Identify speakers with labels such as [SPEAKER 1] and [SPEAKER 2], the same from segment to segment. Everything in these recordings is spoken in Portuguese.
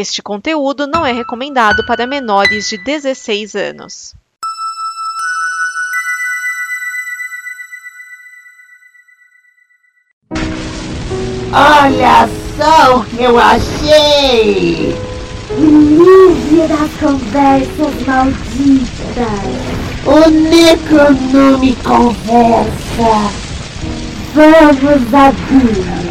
[SPEAKER 1] Este conteúdo não é recomendado para menores de 16 anos.
[SPEAKER 2] Olha só o que eu achei!
[SPEAKER 3] Livre das conversas malditas!
[SPEAKER 2] O Necronome conversa!
[SPEAKER 3] Vamos abrir!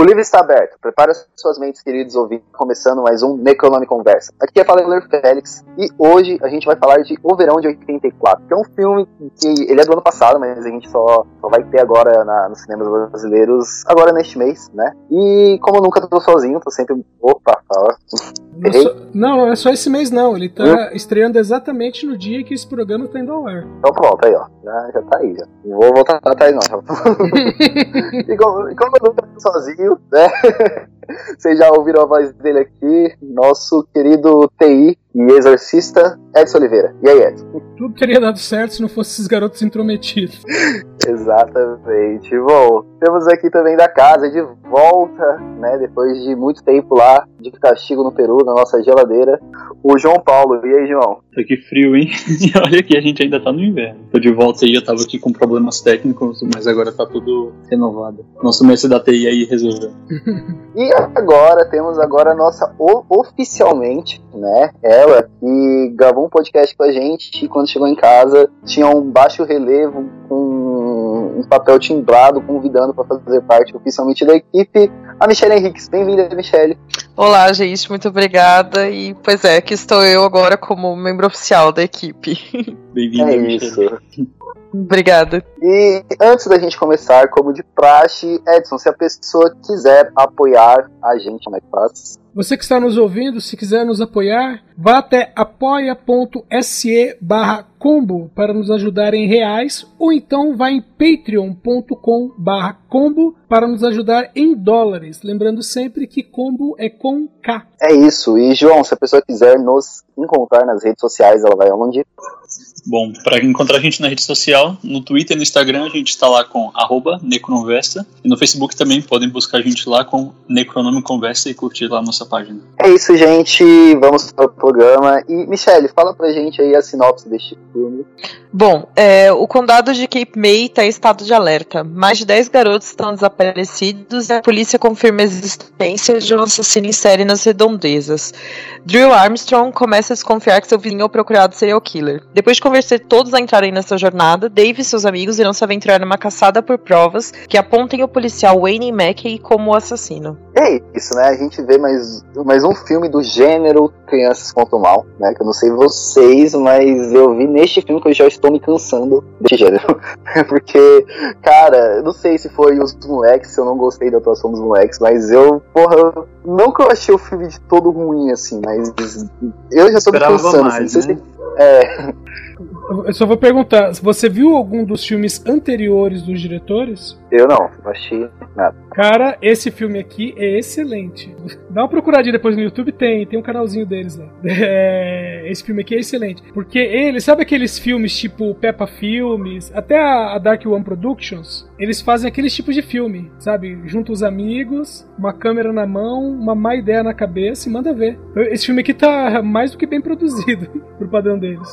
[SPEAKER 4] O livro está aberto. Prepare suas mentes, queridos ouvintes, começando mais um Necronome Conversa. Aqui é Faleler Félix e hoje a gente vai falar de O Verão de 84, que é um filme que ele é do ano passado, mas a gente só, só vai ter agora na, nos cinemas brasileiros, agora neste mês, né? E como eu nunca tô sozinho, tô sempre. Opa, fala.
[SPEAKER 5] Não, só, não, é só esse mês não. Ele tá hum? estreando exatamente no dia que esse programa tá indo ao ar.
[SPEAKER 4] Então pronto, aí ó. Já, já tá aí, já. Não vou voltar atrás não. e, como, e como eu nunca tô sozinho, né? Vocês já ouviram a voz dele aqui, nosso querido TI e exorcista Edson Oliveira. E aí, Edson?
[SPEAKER 5] Tudo teria dado certo se não fossem esses garotos intrometidos.
[SPEAKER 4] Exatamente. Bom, temos aqui também da casa de volta, né? Depois de muito tempo lá de castigo no Peru, na nossa geladeira, o João Paulo. E aí, João?
[SPEAKER 6] Tá aqui frio, hein? E olha que a gente ainda tá no inverno. Tô de volta aí, eu tava aqui com problemas técnicos, mas agora tá tudo renovado. Nosso mestre da TI aí resolveu.
[SPEAKER 4] e agora temos agora a nossa oficialmente, né? Ela que gravou um podcast com a gente e quando chegou em casa tinha um baixo relevo com um papel timbrado convidando para fazer parte oficialmente da equipe. A Michelle Henriques, bem-vinda, Michelle.
[SPEAKER 7] Olá, gente, muito obrigada. E pois é, aqui estou eu agora como membro oficial da equipe.
[SPEAKER 6] Bem-vinda,
[SPEAKER 4] É
[SPEAKER 6] Michelle.
[SPEAKER 4] isso.
[SPEAKER 7] Obrigada.
[SPEAKER 4] E antes da gente começar, como de praxe, Edson, se a pessoa quiser apoiar a gente, como é que faz?
[SPEAKER 5] Você que está nos ouvindo, se quiser nos apoiar, vá até apoia.se barra combo para nos ajudar em reais, ou então vá em patreon.com barra combo para nos ajudar em dólares. Lembrando sempre que combo é com K.
[SPEAKER 4] É isso. E, João, se a pessoa quiser nos encontrar nas redes sociais, ela vai aonde?
[SPEAKER 6] Bom, para encontrar a gente na rede social, no Twitter e no Instagram, a gente está lá com arroba Necronversa. E no Facebook também podem buscar a gente lá com Necronome Conversa e curtir lá a nossa página.
[SPEAKER 4] É isso, gente. Vamos para o programa. E, Michelle, fala pra gente aí a sinopse deste filme.
[SPEAKER 7] Bom, é, o condado de Cape May está em estado de alerta. Mais de 10 garotos estão desaparecidos e a polícia confirma a existência de um assassino em série nas redondezas. Drew Armstrong começa a desconfiar que seu vizinho é o procurado serial killer. Depois de convencer todos a entrarem nessa jornada, Dave e seus amigos irão se aventurar numa caçada por provas que apontem o policial Wayne Mackey como o assassino.
[SPEAKER 4] É isso, né? A gente vê mais, mais um filme do gênero Crianças contra o Mal, né? Que eu não sei vocês, mas eu vi neste filme que eu já estou me cansando desse gênero. Porque, cara, eu não sei se foi os moleques, se eu não gostei da atuação dos moleques, mas eu, porra, não que eu achei o filme de todo ruim, assim, mas eu já estou me cansando,
[SPEAKER 6] mais,
[SPEAKER 4] assim.
[SPEAKER 6] Né?
[SPEAKER 4] É,
[SPEAKER 5] Eu só vou perguntar, você viu algum dos filmes anteriores dos diretores?
[SPEAKER 4] eu não, não achei nada.
[SPEAKER 5] Cara, esse filme aqui é excelente. Dá uma procuradinha depois no YouTube, tem, tem um canalzinho deles lá. É, esse filme aqui é excelente. Porque ele, sabe aqueles filmes tipo Peppa Filmes, até a, a Dark One Productions, eles fazem aqueles tipos de filme, sabe? Junto os amigos, uma câmera na mão, uma má ideia na cabeça e manda ver. Esse filme aqui tá mais do que bem produzido, pro padrão deles.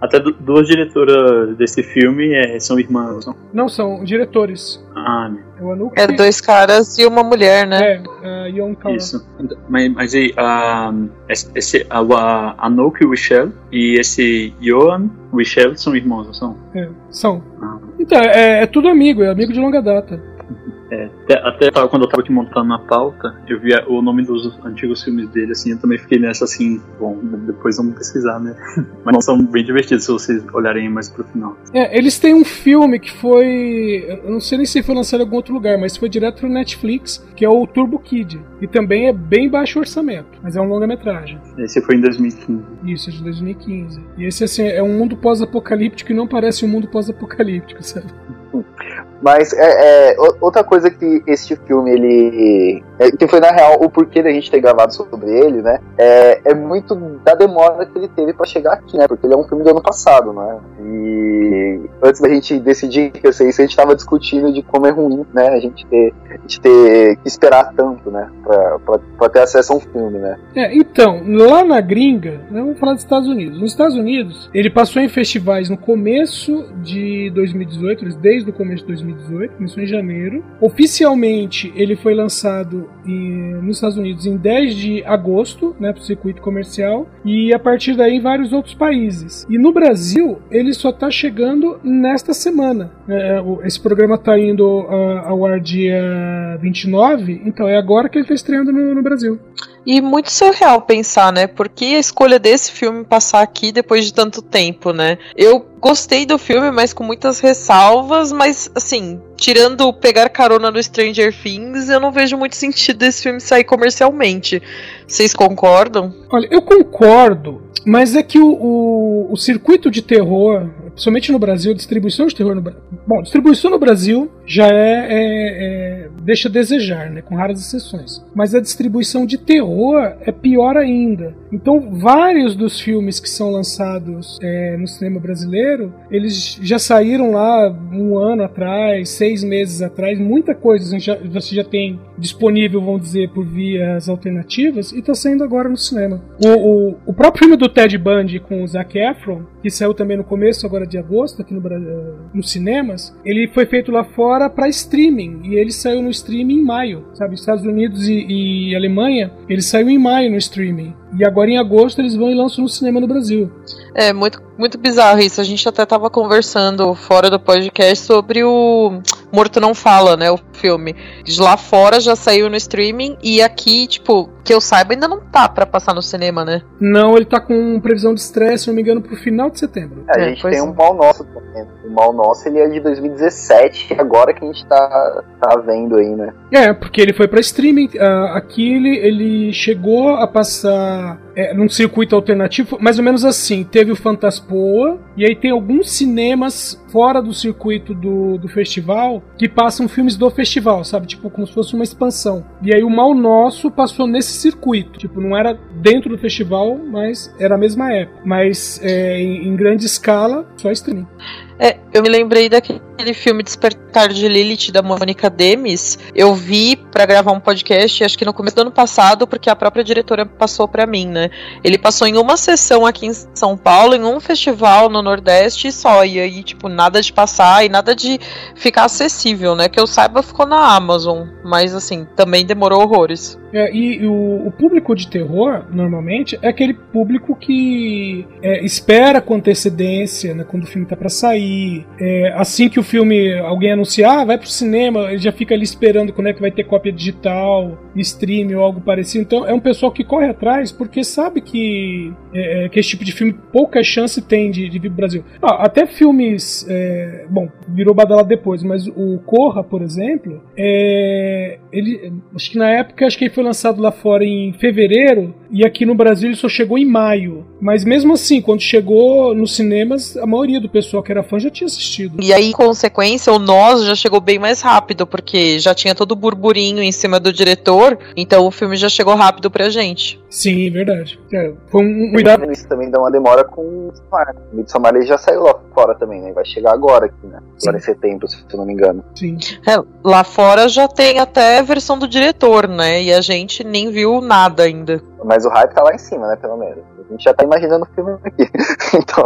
[SPEAKER 6] Até du- duas diretoras desse filme é, são irmãs. não?
[SPEAKER 5] Não são diretores.
[SPEAKER 6] Ah, né,
[SPEAKER 5] É
[SPEAKER 7] É dois caras e uma mulher, né?
[SPEAKER 5] É, a Yon Kawa.
[SPEAKER 6] isso. Mas, mas aí, a, esse, esse- a, a Anouk Wichel e esse Johan Wichel são irmãos, não são?
[SPEAKER 5] É, são.
[SPEAKER 6] Ah.
[SPEAKER 5] Então, é, é tudo amigo, é amigo de longa data.
[SPEAKER 6] É, até, quando eu tava aqui montando a pauta, eu vi o nome dos antigos filmes dele, assim, eu também fiquei nessa assim, bom, depois vamos pesquisar, né? Mas não são bem divertidos se vocês olharem mais pro final.
[SPEAKER 5] É, eles têm um filme que foi. Eu não sei nem se foi lançado em algum outro lugar, mas foi direto pro Netflix, que é o Turbo Kid. E também é bem baixo orçamento, mas é um longa-metragem.
[SPEAKER 6] Esse foi em 2015.
[SPEAKER 5] Isso, é de 2015. E esse, assim, é um mundo pós-apocalíptico e não parece um mundo pós-apocalíptico, sabe?
[SPEAKER 4] Mas é, é, outra coisa que este filme, ele. é, que foi na real o porquê da gente ter gravado sobre ele, né? É, é muito da demora que ele teve pra chegar aqui, né? Porque ele é um filme do ano passado, né? E antes da gente decidir que ser isso, a gente tava discutindo de como é ruim, né? A gente ter, a gente ter que esperar tanto, né? Pra, pra, pra ter acesso a um filme, né?
[SPEAKER 5] É, então, lá na gringa, né, vamos falar dos Estados Unidos. Nos Estados Unidos, ele passou em festivais no começo de 2018, eles- desde o começo de 2018, começou em janeiro. Oficialmente, ele foi lançado em- nos Estados Unidos em 10 de agosto, né, para o circuito comercial, e a partir daí em vários outros países. E no Brasil, ele só está chegando nesta semana. É, esse programa está indo ah, ao ar dia 29, então é agora que ele está estreando no- no Brasil.
[SPEAKER 7] E muito surreal pensar, né? Por que a escolha desse filme passar aqui depois de tanto tempo, né? Eu gostei do filme, mas com muitas ressalvas, mas assim, tirando pegar carona no Stranger Things, eu não vejo muito sentido desse filme sair comercialmente. Vocês concordam?
[SPEAKER 5] Olha, eu concordo, mas é que o, o, o circuito de terror, principalmente no Brasil, distribuição de terror no Brasil. Bom, distribuição no Brasil já é, é- é- deixa a desejar, né, com raras exceções. Mas a distribuição de terror é pior ainda. Então, vários dos filmes que são lançados é, no cinema brasileiro, eles já saíram lá um ano atrás, seis meses atrás, muita coisa você já tem disponível, vamos dizer, por vias alternativas, e está saindo agora no cinema. O, o, o próprio filme do Ted Bundy com o Zac Efron, que saiu também no começo agora de agosto aqui no Brasil, nos cinemas, ele foi feito lá fora para streaming e ele saiu no streaming em maio, sabe? Estados Unidos e, e Alemanha, ele saiu em maio no streaming. E agora em agosto eles vão e lançam no cinema no Brasil.
[SPEAKER 7] É muito, muito bizarro isso. A gente até tava conversando fora do podcast sobre o Morto Não Fala, né? O filme. De Lá fora já saiu no streaming e aqui, tipo, que eu saiba, ainda não tá pra passar no cinema, né?
[SPEAKER 5] Não, ele tá com previsão de estreia, se não me engano, pro final de setembro.
[SPEAKER 4] A
[SPEAKER 7] É,
[SPEAKER 4] gente
[SPEAKER 7] pois
[SPEAKER 4] tem
[SPEAKER 7] é.
[SPEAKER 4] um mal nosso também. O mal nosso ele é de 2017, agora que a gente tá, tá vendo aí, né?
[SPEAKER 5] É, porque ele foi pra streaming. ah, aqui ele, ele chegou a passar é, num circuito alternativo, mais ou menos assim. Teve o Fantaspoa, e aí tem alguns cinemas fora do circuito do, do festival que passam filmes do festival, sabe? Tipo, como se fosse uma expansão. E aí o Mal Nosso passou nesse circuito. Tipo, não era dentro do festival, mas era a mesma época. Mas é, em, em grande escala, só streaming.
[SPEAKER 7] É, eu me lembrei daquele filme Despertar de Lilith da Mônica Demis. Eu vi pra gravar um podcast, acho que no começo do ano passado, porque a própria diretora passou pra mim, né? Ele passou em uma sessão aqui em São Paulo, em um festival no Nordeste só. E aí, tipo, nada de passar e nada de ficar acessível, né? Que eu saiba, ficou na Amazon. Mas assim, também demorou horrores.
[SPEAKER 5] É, e o, o público de terror, normalmente, é aquele público que é, espera com antecedência, né, quando o filme tá pra sair. É, assim que o filme, alguém anunciar, ah, vai pro cinema, ele já fica ali esperando quando é que vai ter cópia digital, stream ou algo parecido. Então é um pessoal que corre atrás porque sabe que, é, é, que esse tipo de filme pouca chance tem de, de vir pro Brasil. Ah, até filmes. é, bom, virou badala depois, mas o Corra, por exemplo, ele, acho que na época acho que ele foi lançado lá fora em fevereiro e aqui no Brasil ele só chegou em maio. Mas mesmo assim, quando chegou nos cinemas, a maioria do pessoal que era fã já tinha assistido.
[SPEAKER 7] E aí, em consequência, o Nós já chegou bem mais rápido, porque já tinha todo o burburinho em cima do diretor, então o filme já chegou rápido pra gente.
[SPEAKER 5] Sim, verdade. É, foi um cuidado.
[SPEAKER 4] Isso também dá uma demora com o Midsommar. O Midsommar ele já saiu lá fora também, né? Vai chegar agora aqui, né? Agora em setembro, se eu não me engano.
[SPEAKER 5] Sim.
[SPEAKER 7] É, lá fora já tem até a versão do diretor, né? E a gente nem viu nada ainda.
[SPEAKER 4] Mas o hype tá lá em cima, né? Pelo menos. A gente já tá imaginando o filme aqui. então,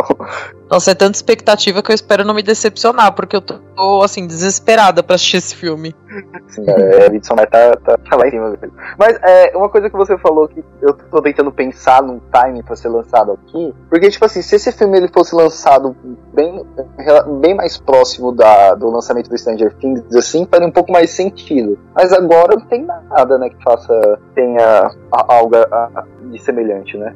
[SPEAKER 7] Nossa, é tanta expectativa que eu espero não me decepcionar, porque eu tô, assim, desesperada pra assistir esse filme.
[SPEAKER 4] Assim, é, a Midsommar tá, tá, tá lá em cima. velho. Mas é, uma coisa que você falou que eu tô tentando pensar num timing pra ser lançado aqui. Porque, tipo assim, se esse filme ele fosse lançado bem, bem mais próximo da, do lançamento do Stranger Things, assim, faria um pouco mais sentido. Mas agora não tem nada, né, que faça, tenha algo de semelhante, né?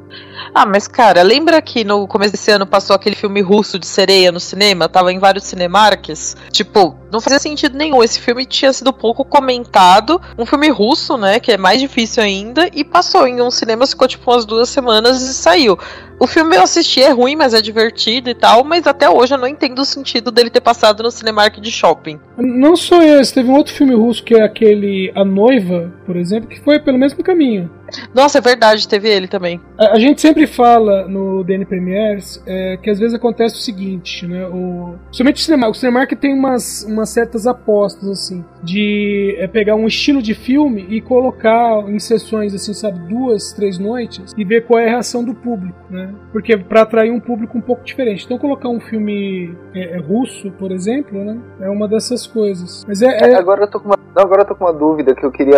[SPEAKER 7] Ah, mas cara, lembra que no começo desse ano passou aquele filme russo de sereia no cinema? Tava em vários cinemarques? Tipo, não fazia sentido nenhum. Esse filme tinha sido pouco comentado. Um filme russo, né? Que é mais difícil ainda. E passou em um cinema, ficou tipo umas duas semanas e saiu. O filme eu assisti, é ruim, mas é divertido e tal, mas até hoje eu não entendo o sentido dele ter passado no Cinemark de shopping.
[SPEAKER 5] Não só esse, teve um outro filme russo que é aquele A Noiva, por exemplo, que foi pelo mesmo caminho.
[SPEAKER 7] Nossa, é verdade, teve ele também.
[SPEAKER 5] A, a gente sempre fala no DN Premiers é, que às vezes acontece o seguinte, né? O, somente o Cinemark, o Cinemark tem umas, umas certas apostas, assim, de é, pegar um estilo de filme e colocar em sessões, assim, sabe, duas, três noites e ver qual é a reação do público, né? Porque para atrair um público um pouco diferente. Então colocar um filme é, é, russo, por exemplo, né? É uma dessas coisas. Mas é, é...
[SPEAKER 4] Agora eu tô com uma, agora eu tô com uma dúvida que eu queria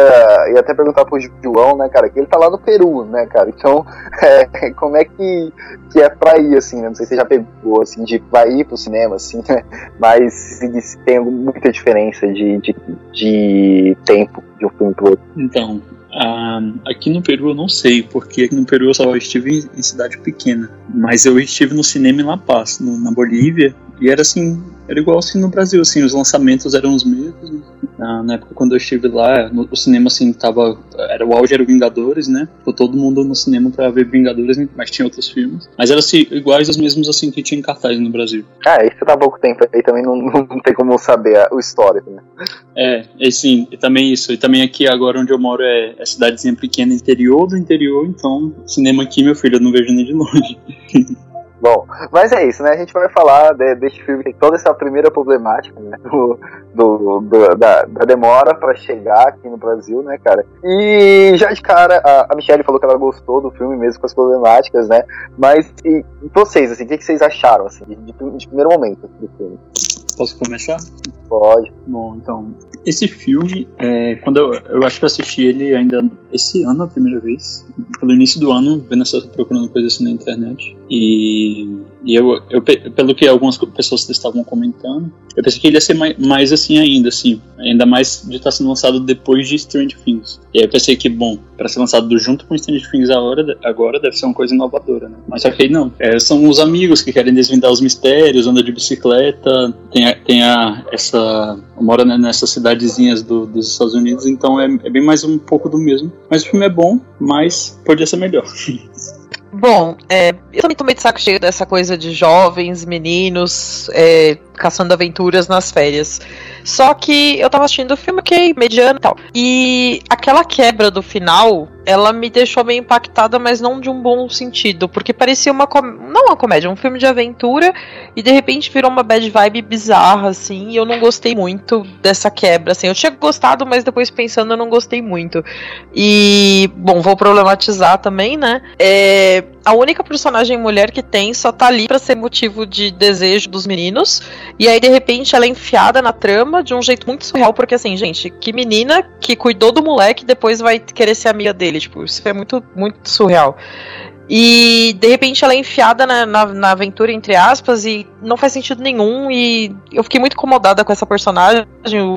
[SPEAKER 4] ia até perguntar pro João, né, cara? Ele tá lá no Peru, né, cara? Então, é, como é que, que é pra ir, assim, né? Não sei se você já pegou, assim, de vai ir pro cinema, assim, né? Mas se, tem muita diferença de, de, de tempo de um filme pro outro.
[SPEAKER 6] Então, aqui no Peru eu não sei, porque aqui no Peru eu só estive em cidade pequena. Mas eu estive no cinema em La Paz, no, na Bolívia, e era assim, era igual assim no Brasil, assim, os lançamentos eram os mesmos. Na, na época quando eu estive lá, no, o cinema assim tava, era o auge era o Vingadores, né? Ficou todo mundo no cinema para ver Vingadores, mas tinha outros filmes. Mas eram assim, iguais os mesmos assim que tinha em cartaz no Brasil.
[SPEAKER 4] Ah, isso tá pouco tempo aí também não, não tem como saber a, o histórico, né?
[SPEAKER 6] É, e sim, e também isso. E também aqui agora onde eu moro é, é cidadezinha pequena, interior do interior, então cinema aqui, meu filho, eu não vejo nem de longe.
[SPEAKER 4] Bom, mas é isso, né? A gente vai falar de, deste filme, tem toda essa primeira problemática, né? Do, do, do da, da, demora para chegar aqui no Brasil, né, cara? E já de cara, a, a Michelle falou que ela gostou do filme mesmo com as problemáticas, né? Mas e, vocês, assim, o que, que vocês acharam, assim, de, de, de primeiro momento do filme?
[SPEAKER 6] Posso começar?
[SPEAKER 4] Pode.
[SPEAKER 6] Bom, então, esse filme, é, quando eu, eu acho que eu assisti ele ainda esse ano, a primeira vez, pelo início do ano, vendo essa, procurando coisas assim na internet. E, e eu, eu, pelo que algumas pessoas estavam comentando, eu pensei que ele ia ser mais, mais assim ainda, assim, ainda mais de estar sendo lançado depois de Strange Things. E aí eu pensei que, bom, para ser lançado junto com Strange Things agora, agora deve ser uma coisa inovadora, né? Mas só que não. É, são os amigos que querem desvendar os mistérios, anda de bicicleta, tem a, tem a essa mora nessas cidadezinhas do, dos Estados Unidos, então é, é bem mais um pouco do mesmo. Mas o filme é bom, mas podia ser melhor.
[SPEAKER 7] Bom, é, eu também tomei de saco cheio dessa coisa de jovens, meninos, é, caçando aventuras nas férias. Só que eu tava assistindo o filme, ok, mediano e tal. E aquela quebra do final, ela me deixou meio impactada, mas não de um bom sentido. Porque parecia uma. Com... Não uma comédia, um filme de aventura. E de repente virou uma bad vibe bizarra, assim. E eu não gostei muito dessa quebra, assim. Eu tinha gostado, mas depois pensando, eu não gostei muito. E. Bom, vou problematizar também, né? É, a única personagem mulher que tem só tá ali para ser motivo de desejo dos meninos. E aí, de repente, ela é enfiada na trama de um jeito muito surreal, porque assim, gente, que menina que cuidou do moleque depois vai querer ser amiga dele. Tipo, isso é muito, muito surreal. E de repente ela é enfiada na, na, na, aventura, entre aspas, e não faz sentido nenhum. E eu fiquei muito incomodada com essa personagem,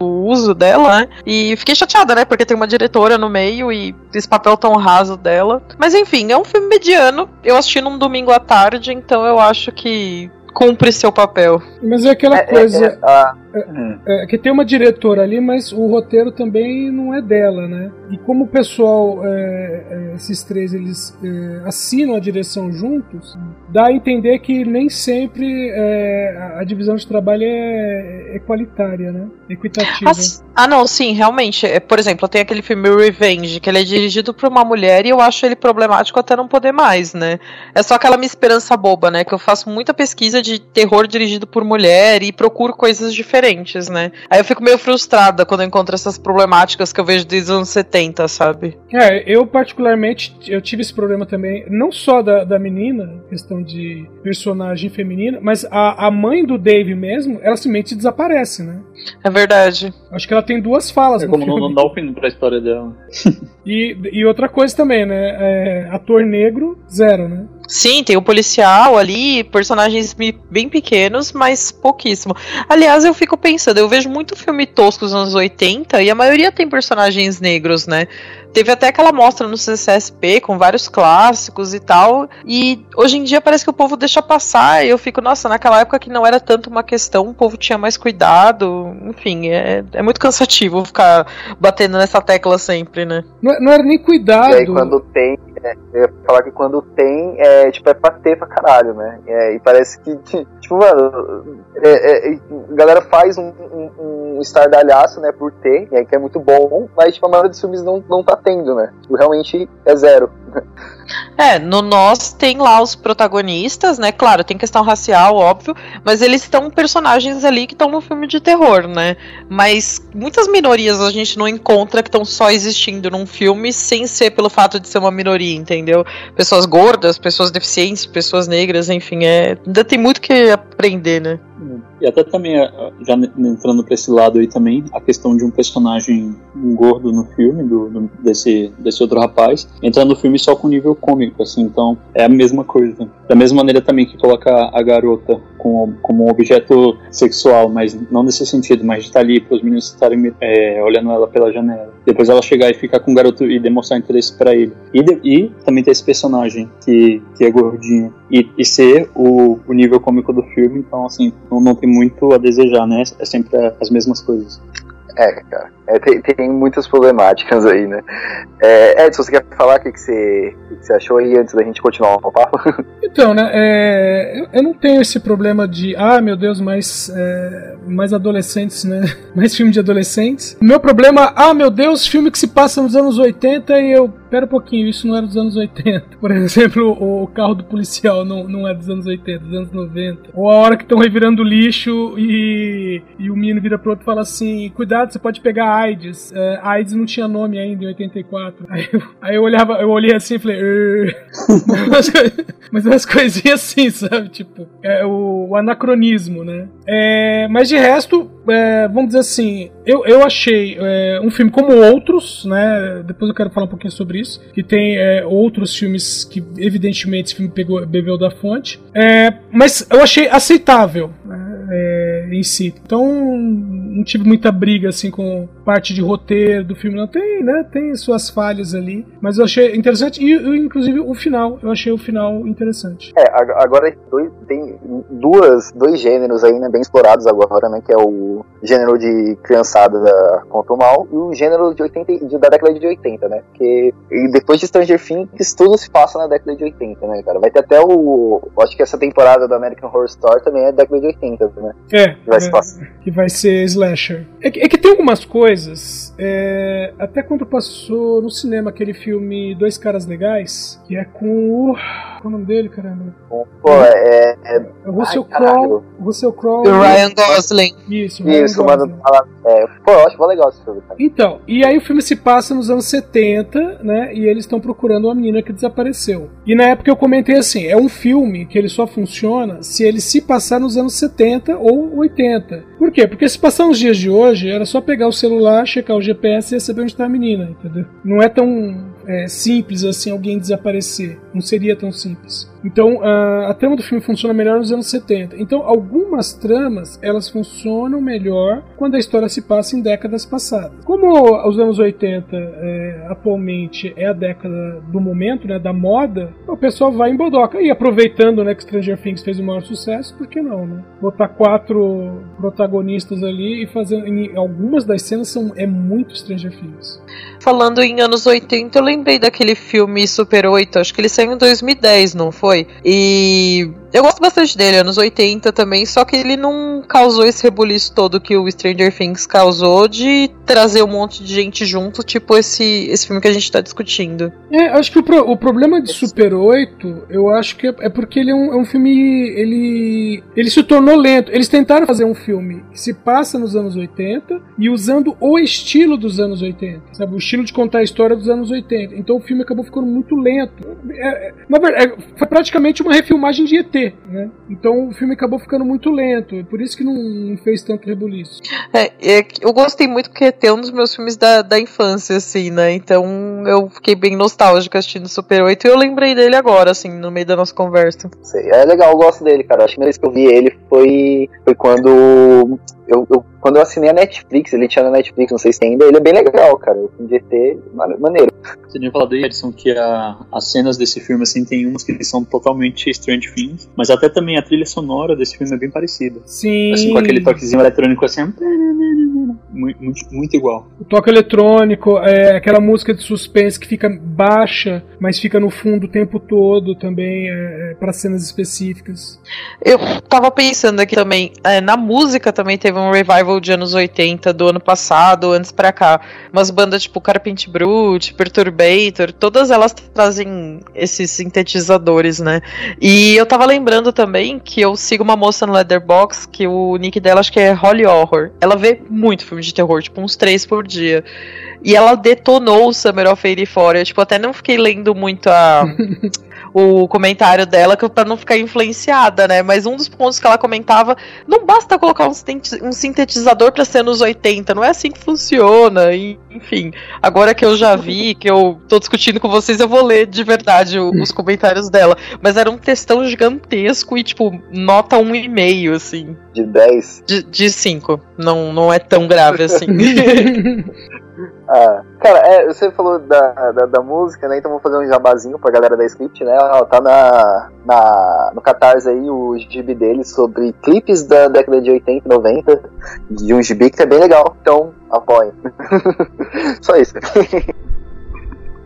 [SPEAKER 7] o uso dela, né? E fiquei chateada, né? Porque tem uma diretora no meio e esse papel tão raso dela. Mas enfim, é um filme mediano. Eu assisti num domingo à tarde, então eu acho que cumpre seu papel.
[SPEAKER 5] Mas é aquela é, coisa. É, é, é, é, que tem uma diretora ali, mas o roteiro também não é dela, né? E como o pessoal, é, é esses três, eles é, assinam a direção juntos, dá a entender que nem sempre é, a divisão de trabalho é equalitária, né? Equitativa.
[SPEAKER 7] Ah, não, sim, realmente. Por exemplo, tem aquele filme Revenge, que ele é dirigido por uma mulher e eu acho ele problemático até não poder mais, né? É só aquela minha esperança boba, né? Que eu faço muita pesquisa de terror dirigido por mulher e procuro coisas diferentes diferentes, né? Aí eu fico meio frustrada quando eu encontro essas problemáticas que eu vejo desde os anos 70, sabe?
[SPEAKER 5] É, eu particularmente, eu tive esse problema também, não só da, da menina, questão de personagem feminina, mas a, a mãe do Dave mesmo, ela simplesmente desaparece, né?
[SPEAKER 7] É verdade.
[SPEAKER 5] Acho que ela tem duas falas
[SPEAKER 6] é no como filme. não dá o fim pra história dela.
[SPEAKER 5] e, e outra coisa também, né? É, ator negro, zero, né?
[SPEAKER 7] Sim, tem o policial ali, personagens bem pequenos, mas pouquíssimo. Aliás, eu fico pensando, eu vejo muito filme tosco dos anos 80 e a maioria tem personagens negros, né? Teve até aquela mostra no CCSP com vários clássicos e tal. E hoje em dia parece que o povo deixa passar. E eu fico, nossa, naquela época que não era tanto uma questão, o povo tinha mais cuidado. Enfim, é, é muito cansativo ficar batendo nessa tecla sempre, né?
[SPEAKER 5] Não, não era nem cuidado. E
[SPEAKER 4] aí, quando tem, Eu ia falar que quando tem, é, tipo, é pra ter pra caralho, né? É, e parece que, tipo, mano, é, é, a galera faz um, um, um estardalhaço, né, por ter, e aí que é muito bom, mas, tipo, a maioria dos filmes não, não tá tendo, né? Tipo, realmente é zero.
[SPEAKER 7] É, no Nós tem lá os protagonistas, né? Claro, tem questão racial, óbvio, mas eles estão personagens ali que estão no filme de terror, né? Mas muitas minorias a gente não encontra que estão só existindo num filme sem ser pelo fato de ser uma minoria, entendeu? Pessoas gordas, pessoas deficientes, pessoas negras, enfim, é, ainda tem muito que aprender, né?
[SPEAKER 6] E até também, já entrando pra esse lado aí também, a questão de um personagem gordo no filme, do, do, desse, desse outro rapaz, entrando no filme só com nível cômico, assim, então é a mesma coisa. Da mesma maneira também que coloca a garota como, como um objeto sexual, mas não nesse sentido, mas de estar ali para os meninos estarem é, olhando ela pela janela. Depois ela chegar e ficar com o garoto e demonstrar interesse para ele. E, de, e também ter esse personagem que, que é gordinho e, e ser o, o nível cômico do filme, então assim, não, não tem muito a desejar, né? É sempre as mesmas coisas.
[SPEAKER 4] É, cara. É, tem, tem, muitas problemáticas aí, né? É, Edson, você quer falar o que, que, você, que, você achou aí antes da gente continuar o papo?
[SPEAKER 5] Então, né? É, eu não tenho esse problema de, ah, meu Deus, mais, é, mais adolescentes, né? Mais filme de adolescentes. O meu problema, ah, meu Deus, filme que se passa nos anos 80 e eu. Pera um pouquinho, isso não é dos anos 80. Por exemplo, o carro do policial não, não é dos anos 80, dos anos 90. Ou a hora que estão revirando lixo e, e o menino vira pro outro e fala assim: cuidado, você pode pegar AIDS. Uh, AIDS não tinha nome ainda em 84. Aí eu, aí eu olhava, eu olhei assim e falei. mas umas coisinhas assim, sabe? Tipo, é o, o anacronismo, né? É, mas de resto, é, vamos dizer assim, eu, eu achei é, um filme como outros, né? Depois eu quero falar um pouquinho sobre isso. Que tem é, outros filmes que, evidentemente, esse filme pegou, bebeu da fonte. É, mas eu achei aceitável. Né? É, em si. Então, não tive muita briga assim com parte de roteiro do filme, não tem, né? Tem suas falhas ali, mas eu achei interessante e inclusive o final, eu achei o final interessante.
[SPEAKER 4] É, agora dois, tem duas, dois gêneros aí, né, bem explorados agora, né, que é o gênero de criançada da Conto Mal e o gênero de 80, de, da década de 80, né? Que e depois de Stranger Things, tudo se passa na década de 80, né, cara? Vai ter até o, acho que essa temporada do American Horror Story também é década de 80, né?
[SPEAKER 5] É, que vai, é, que vai ser slasher. É que, é que tem algumas coisas, é, até quando passou no cinema aquele filme Dois Caras Legais, que é com o. Qual é o nome dele, caramba?
[SPEAKER 4] Pô, é. é...
[SPEAKER 5] é o Russell Crowe. Russell Crowe.
[SPEAKER 7] E o Ryan Gosling.
[SPEAKER 5] Isso,
[SPEAKER 4] Ryan Isso, Gosling. Mano, é, pô, eu acho legal esse filme, cara.
[SPEAKER 5] Então, e aí o filme se passa nos anos 70, né? E eles estão procurando uma menina que desapareceu. E na época eu comentei assim: é um filme que ele só funciona se ele se passar nos anos 70 ou 80. Por quê? Porque se passar nos dias de hoje, era só pegar o celular, checar o GPS e saber onde está a menina, entendeu? Não é tão é, simples assim alguém desaparecer. Não seria tão simples. Então, a, a, trama do filme funciona melhor nos anos 70. Então, algumas tramas, elas funcionam melhor quando a história se passa em décadas passadas. Como os anos 80 é, atualmente é a década do momento, né, da moda, o pessoal vai em bodoca. E aproveitando né, que Stranger Things fez o maior sucesso, por que não, né? Botar quatro protagonistas ali e fazendo... Algumas das cenas são, é muito Stranger Things.
[SPEAKER 7] Falando em anos 80, eu lembrei daquele filme Super 8, acho que ele saiu em 2010, não foi? E eu gosto bastante dele, anos 80 também, só que ele não causou esse rebuliço todo que o Stranger Things causou de trazer um monte de gente junto, tipo esse, esse filme que a gente tá discutindo.
[SPEAKER 5] É, acho que o, pro, o problema de Super 8, eu acho que é, é porque ele é um, é um, filme. Ele, ele se tornou lento. Eles tentaram fazer um filme que se passa nos anos 80 e usando o estilo dos anos 80, sabe? O estilo de contar a história dos anos 80. Então o filme acabou ficando muito lento. É, é na verdade, é, foi praticamente uma refilmagem de ET né? Então o filme acabou ficando muito lento, por isso que não, não fez tanto rebuliço.
[SPEAKER 7] É, é, eu gostei muito porque é um dos meus filmes da, da infância, assim, né? Então eu fiquei bem nostálgica assistindo Super 8 e eu lembrei dele agora, assim, no meio da nossa conversa.
[SPEAKER 4] Sei, é legal, eu gosto dele, cara. Acho que a primeira vez que eu vi ele foi, foi quando eu, eu, quando eu assinei a Netflix, ele tinha na Netflix, não sei se ainda, ele é bem legal, cara. Filme de ET, maneiro.
[SPEAKER 6] Você tinha falado aí, Edson, que a, as cenas desse filme, assim, tem umas que são totalmente Strange Things, mas até também a trilha sonora desse filme é bem parecida.
[SPEAKER 5] Sim.
[SPEAKER 6] Assim, com aquele toquezinho eletrônico assim. Muito, muito, muito igual.
[SPEAKER 5] O toque eletrônico, é, aquela música de suspense que fica baixa, mas fica no fundo o tempo todo também, é, é, para cenas específicas.
[SPEAKER 7] Eu tava pensando aqui também, é, na música também teve um revival de anos 80, do ano passado, antes pra cá. Umas bandas tipo Carpent Brute, Perturbator, todas elas trazem esses sintetizadores, né? E eu tava lembrando também que eu sigo uma moça no Leatherbox, que o nick dela acho que é Holly Horror. Ela vê muito filme de terror, tipo uns três por dia. E ela detonou o Summer of 84. Eu, tipo, até não fiquei lendo muito a. o comentário dela para não ficar influenciada, né? Mas um dos pontos que ela comentava, não basta colocar um, sintetizador para ser nos 80, não é assim que funciona. E, enfim, agora que eu já vi, que eu tô discutindo com vocês, eu vou ler de verdade o, os comentários dela. Mas era um textão gigantesco e, tipo, nota um e meio, assim.
[SPEAKER 4] De 10?
[SPEAKER 7] De 5. Não, não é tão grave assim.
[SPEAKER 4] Ah, cara, é, você falou da, da, da, música, né? Então vou fazer um jabazinho pra galera da Script, né? Ó, tá na, na, no Catarse aí o gibi dele sobre clipes da década de 80 e 90, de um gibi que é bem legal, então apoiem. Só isso.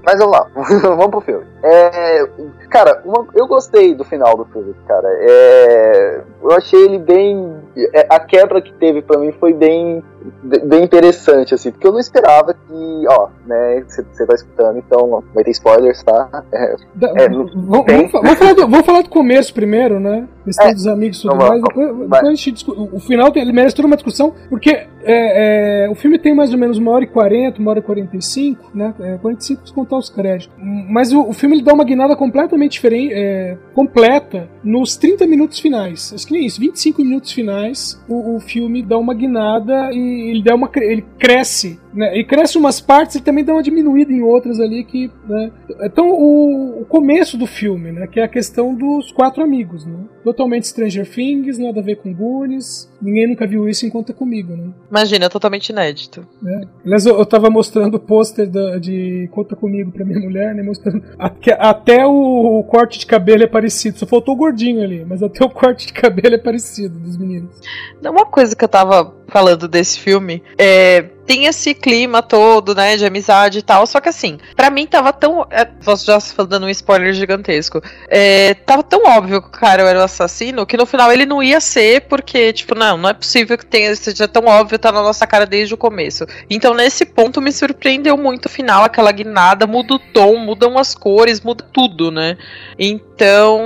[SPEAKER 4] Mas vamos lá, vamos pro filme. É, cara, uma, eu gostei do final do filme, cara. É, eu achei ele bem. É, a quebra que teve para mim foi bem, bem interessante, assim, porque eu não esperava que, ó, né, você tá escutando, então vai ter spoilers, tá? É,
[SPEAKER 5] é vamos, tem... vamos, falar do, vamos falar do começo primeiro, né? Questão é, dos amigos e tudo mais. Depois, depois a gente discute, o final ele merece toda uma discussão, porque é, é, o filme tem mais ou menos uma hora e quarenta, uma hora e quarenta e cinco, né? É, 45 se contar os créditos. Mas o, o filme ele dá uma guinada completamente diferente, é, completa nos 30 minutos finais. Acho que nem isso, 25 minutos finais, o, o filme dá uma guinada e ele dá uma ele cresce né? E cresce umas partes e também dá uma diminuída em outras ali que. Né? Então, o, o, começo do filme, né? Que é a questão dos quatro amigos, né? Totalmente Stranger Things, nada a ver com Goonies. Ninguém nunca viu isso enquanto é comigo, né?
[SPEAKER 7] Imagina, totalmente inédito.
[SPEAKER 5] É. Aliás, eu, eu tava mostrando o pôster de Conta Comigo pra minha mulher, né? Mostrando. Até, até o, o, corte de cabelo é parecido. Só faltou o gordinho ali, mas até o corte de cabelo é parecido dos meninos.
[SPEAKER 7] Uma coisa que eu tava falando desse filme é tem esse clima todo, né, de amizade e tal. Só que assim, para mim tava tão. É, já dando um spoiler gigantesco. É, tava tão óbvio que o cara era o assassino que no final ele não ia ser, porque, tipo, não, não é possível que tenha, seja tão óbvio, tá na nossa cara desde o começo. Então, nesse ponto, me surpreendeu muito o final, aquela guinada, muda o tom, mudam as cores, muda tudo, né? Então.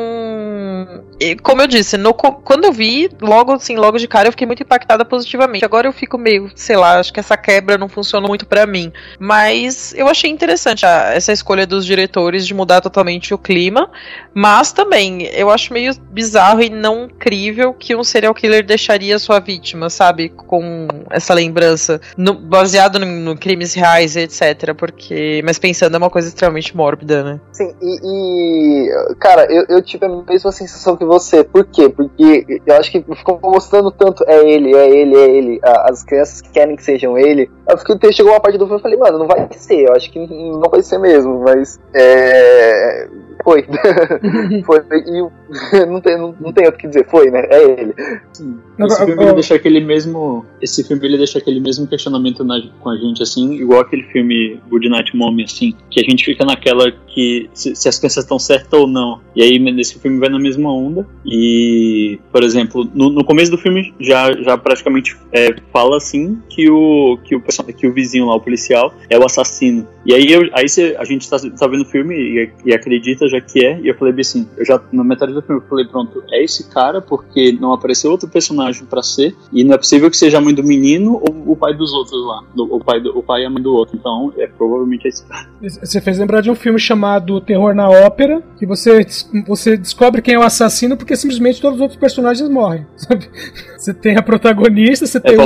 [SPEAKER 7] Como eu disse, no, quando eu vi, logo assim, logo de cara, eu fiquei muito impactada positivamente. Agora eu fico meio, sei lá, acho que essa quebra não funcionou muito para mim. Mas eu achei interessante a, essa escolha dos diretores de mudar totalmente o clima. Mas também, eu acho meio bizarro e não crível que um serial killer deixaria sua vítima, sabe? Com essa lembrança, no, baseado no, crimes reais, etc. Porque. Mas pensando, é uma coisa extremamente mórbida, né?
[SPEAKER 4] Sim, e. e cara, eu, eu tive a mesma sensação que você. Por quê? Porque eu acho que ficou mostrando tanto é ele, é ele, é ele. As crianças querem que sejam ele ele. Eu fiquei, chegou uma parte do filme e falei, mano, não vai ser, eu acho que não vai ser mesmo, mas é, foi. foi. E não tem, não, não tem outro que dizer, foi, né? É ele.
[SPEAKER 6] Sim. Esse filme ele deixa aquele mesmo. Esse filme ele deixa aquele mesmo questionamento na, com a gente, assim, igual aquele filme Good Night Mommy, assim, que a gente fica naquela que se, se as crianças estão certas ou não. E aí nesse filme vai na mesma onda. E, por exemplo, no, no começo do filme já, já praticamente é, fala assim que o, que, o, que o vizinho lá, o policial, é o assassino. E aí, eu, aí cê, a gente tá, tá vendo o filme e, e acredita já que é, e eu falei assim, eu já na metade do filme eu falei, pronto, é esse cara porque não apareceu outro personagem para ser, e não é possível que seja a mãe do menino ou o pai dos outros lá, o pai, do, o pai e a mãe do outro, então é provavelmente esse cara.
[SPEAKER 5] Você fez lembrar de um filme chamado Terror na Ópera, que você, você descobre quem é o assassino porque simplesmente todos os outros personagens morrem, sabe? Você tem a protagonista, você é tem, é o,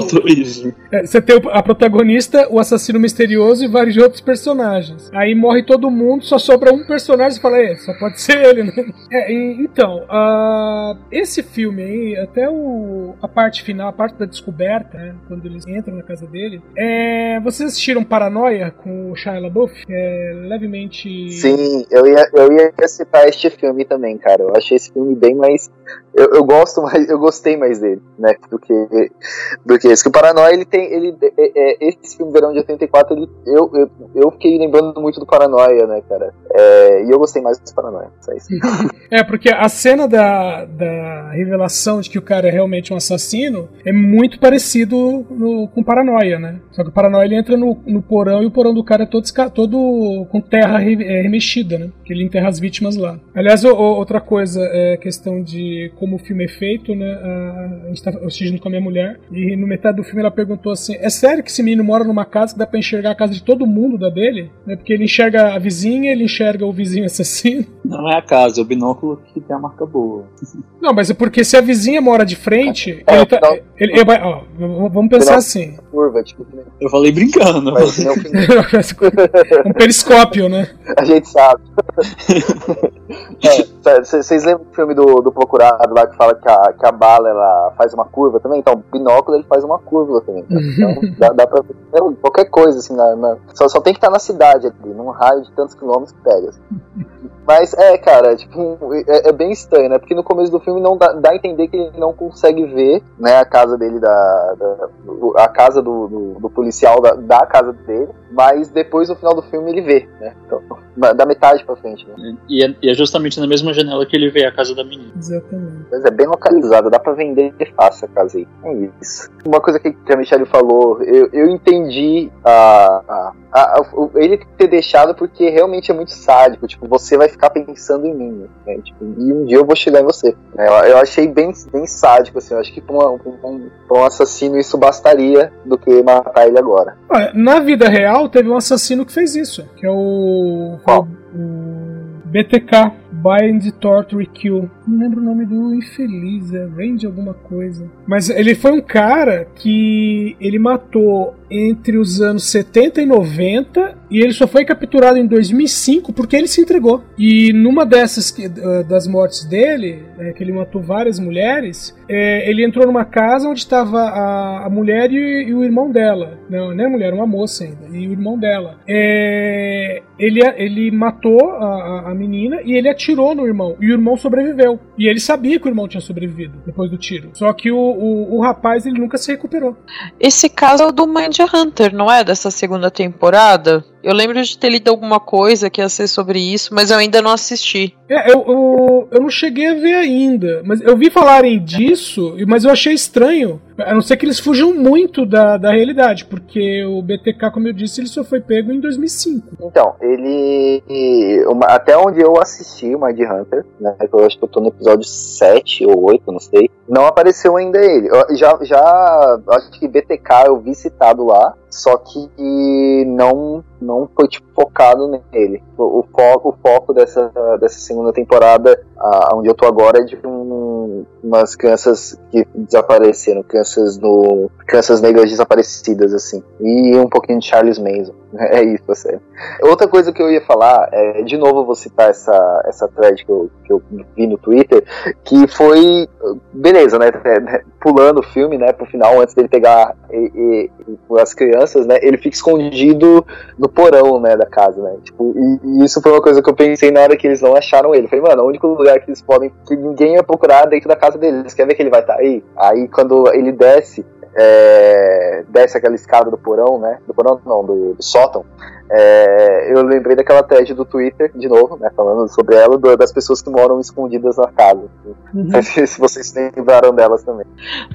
[SPEAKER 5] é, você tem a protagonista, o assassino misterioso e vários outros personagens. Aí morre todo mundo, só sobra um personagem e fala, é, só pode ser ele, né? É, então, uh, esse filme aí, até o, a parte final, a parte da descoberta, né, quando eles entram na casa dele, é, vocês assistiram Paranoia com o Shia LaBeouf? É levemente...
[SPEAKER 4] Sim, Sim, eu ia, eu ia citar este filme também, cara. Eu achei esse filme bem mais. Eu, eu gosto mais, eu gostei mais dele, né? Do que, do que esse. Que o Paranoia, ele tem. Ele, é, é, esse filme Verão de 84, ele, eu, eu, eu fiquei lembrando muito do Paranoia, né, cara? É, e eu gostei mais do Paranoia.
[SPEAKER 5] É, porque a cena da, da revelação de que o cara é realmente um assassino é muito parecido no, com Paranoia, né? Só que o Paranoia ele entra no, no porão e o porão do cara é todo, todo com terra é, remexida, né? Que ele enterra as vítimas lá. Aliás, o- outra coisa é questão de como o filme é feito, né? A, a gente tá assistindo com a minha mulher e no metade do filme ela perguntou assim: é sério que esse menino mora numa casa que dá pra enxergar a casa de todo mundo da dele? Né? Porque ele enxerga a vizinha, ele enxerga o vizinho assassino.
[SPEAKER 6] Não é a casa, é o binóculo que tem a marca boa.
[SPEAKER 5] Não, mas é porque se a vizinha mora de frente,
[SPEAKER 4] É,
[SPEAKER 5] ele tá,
[SPEAKER 4] não.
[SPEAKER 5] ele, ele vai, ó, vamos pensar assim.
[SPEAKER 4] Curva, tipo, nem-
[SPEAKER 6] Eu falei brincando.
[SPEAKER 4] mas
[SPEAKER 5] um periscópio, né?
[SPEAKER 4] a gente sabe. É, Vocês lembram do filme do, do Procurado lá que fala que a, que a bala ela faz uma curva também? Então, o binóculo ele faz uma curva também. cara. Então, dá, dá pra. é, qualquer coisa, assim, na, na- só, só tem que estar na cidade ali, num raio de tantos quilômetros que pega. assim. Mas é, cara, tipo, é, é bem estranho, né? Porque no começo do filme não dá, dá a entender que ele não consegue ver, né, a casa dele da. da- a casa do, do, do policial da, da casa dele, mas depois no final do filme ele vê, né? Então, da da metade pra frente, né?
[SPEAKER 6] E é, e é justamente na mesma janela que ele vê a casa da menina.
[SPEAKER 5] Exatamente.
[SPEAKER 4] Mas é bem localizada, dá pra vender fácil a casa aí. É isso. Uma coisa que que a Michelle falou, eu, eu entendi a, a, a- a- o- ele ter deixado porque realmente é muito sádico. Tipo, você vai ficar pensando em mim, né? Tipo, e um dia eu vou chegar em você. É, Eu, eu achei bem, bem sádico, assim. Eu acho que pra, uma- pra um, pra um assassino isso bastaria do que matar ele agora.
[SPEAKER 5] Na vida real teve um assassino que fez isso, que é o,
[SPEAKER 4] Qual?
[SPEAKER 5] o BTK, Bind Torture Kill. Não lembro o nome do infeliz, é Range alguma coisa. Mas ele foi um cara que ele matou entre os anos 70 e 90 e ele só foi capturado em 2005 porque ele se entregou. E numa dessas eh, das mortes dele, eh, que ele matou várias mulheres, eh, ele entrou numa casa onde estava a, a mulher e, e o irmão dela. Não, não é mulher, uma moça ainda. E o irmão dela. Eh, ele, ele matou a, a- menina e ele atirou no irmão. E o irmão sobreviveu. E ele sabia que o irmão tinha sobrevivido depois do tiro. Só que o, o, o rapaz ele nunca se recuperou.
[SPEAKER 7] Esse caso é do Mind Hunter, não é? Dessa segunda temporada? Eu lembro de ter lido alguma coisa que ia ser sobre isso, mas eu ainda não assisti.
[SPEAKER 5] É, eu, eu, eu não cheguei a ver ainda, mas eu vi falarem disso, mas eu achei estranho. A não ser que eles fujam muito da, da realidade, porque o BTK, como eu disse, ele só foi pego em 2005.
[SPEAKER 4] Então, ele. uma- até onde eu assisti o Mind Hunter, né? Eu acho que eu tô no episódio 7 ou 8, não sei. Não apareceu ainda ele. Eu já, já acho que BTK eu vi citado lá, só que não, não foi tipo, focado nele. O, o foco, o foco dessa, dessa segunda temporada, a, onde eu tô agora, é de um, umas crianças que desapareceram, crianças no. crianças negras desaparecidas, assim. E um pouquinho de Charles Manson. É isso, é sério. Outra coisa que eu ia falar, é, de novo eu vou citar essa, essa thread que eu, que eu vi no Twitter, que foi, beleza, né, é, pulando o filme, né, pro final, antes dele pegar e- e- as crianças, né, ele fica escondido no porão, né, da casa, né, tipo, e, e isso foi uma coisa que eu pensei na hora que eles não acharam ele, falei, mano, o único lugar que eles podem, que ninguém ia procurar é dentro da casa deles, quer ver que ele vai estar aí? Aí quando ele desce, é, desce aquela escada do porão, né? Do porão não, do, do sótão. É, eu lembrei daquela thread do Twitter, de novo, né? Falando sobre ela, do- das pessoas que moram escondidas na casa. Não sei se vocês lembraram delas também.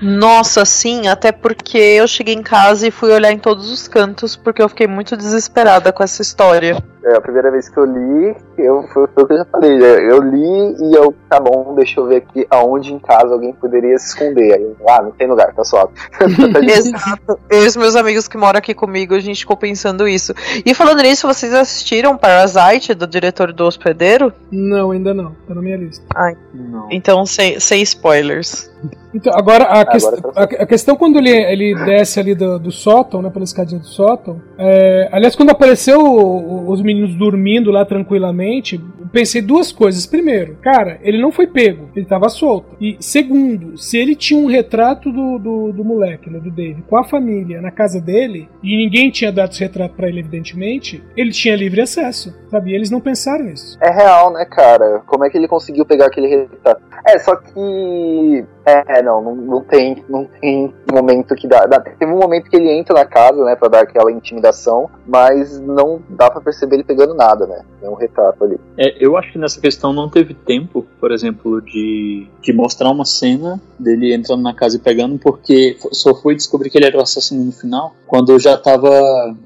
[SPEAKER 7] Nossa, sim, até porque eu cheguei em casa e fui olhar em todos os cantos, porque eu fiquei muito desesperada com essa história.
[SPEAKER 4] É, a primeira vez que eu li, eu, foi, foi o que eu já falei. né? Eu li e eu, tá bom, deixa eu ver aqui aonde em casa alguém poderia se esconder. Aí, eu, ah, não tem lugar, tá suave.
[SPEAKER 7] Exato. Eu e os meus amigos que moram aqui comigo, a gente ficou pensando isso. E falando nisso, vocês assistiram Parasite, do diretor do Hospedeiro?
[SPEAKER 5] Não, ainda não, tá na minha lista.
[SPEAKER 6] Não.
[SPEAKER 7] Então, sem, sem spoilers.
[SPEAKER 5] Então, agora, a,
[SPEAKER 4] Agora tá
[SPEAKER 5] a- a questão quando ele, ele desce ali do, do sótão, né, pela escadinha do sótão, é, aliás, quando apareceu o- o- os meninos dormindo lá tranquilamente, pensei duas coisas. Primeiro, cara, ele não foi pego, ele tava solto. E segundo, se ele tinha um retrato do, do, do moleque, né, do Dave, com a família na casa dele, e ninguém tinha dado esse retrato para ele, evidentemente, ele tinha livre acesso, sabe? E eles não pensaram nisso.
[SPEAKER 4] É real, né, cara? Como é que ele conseguiu pegar aquele retrato? É, só que. É, não, não, não tem. Não tem momento que dá, dá. Teve um momento que ele entra na casa, né, pra dar aquela intimidação, mas não dá pra perceber ele pegando nada, né? É um retrato ali.
[SPEAKER 6] É, eu acho que nessa questão não teve tempo, por exemplo, de, de mostrar uma cena dele entrando na casa e pegando, porque só foi descobrir que ele era o assassino no final, quando já tava.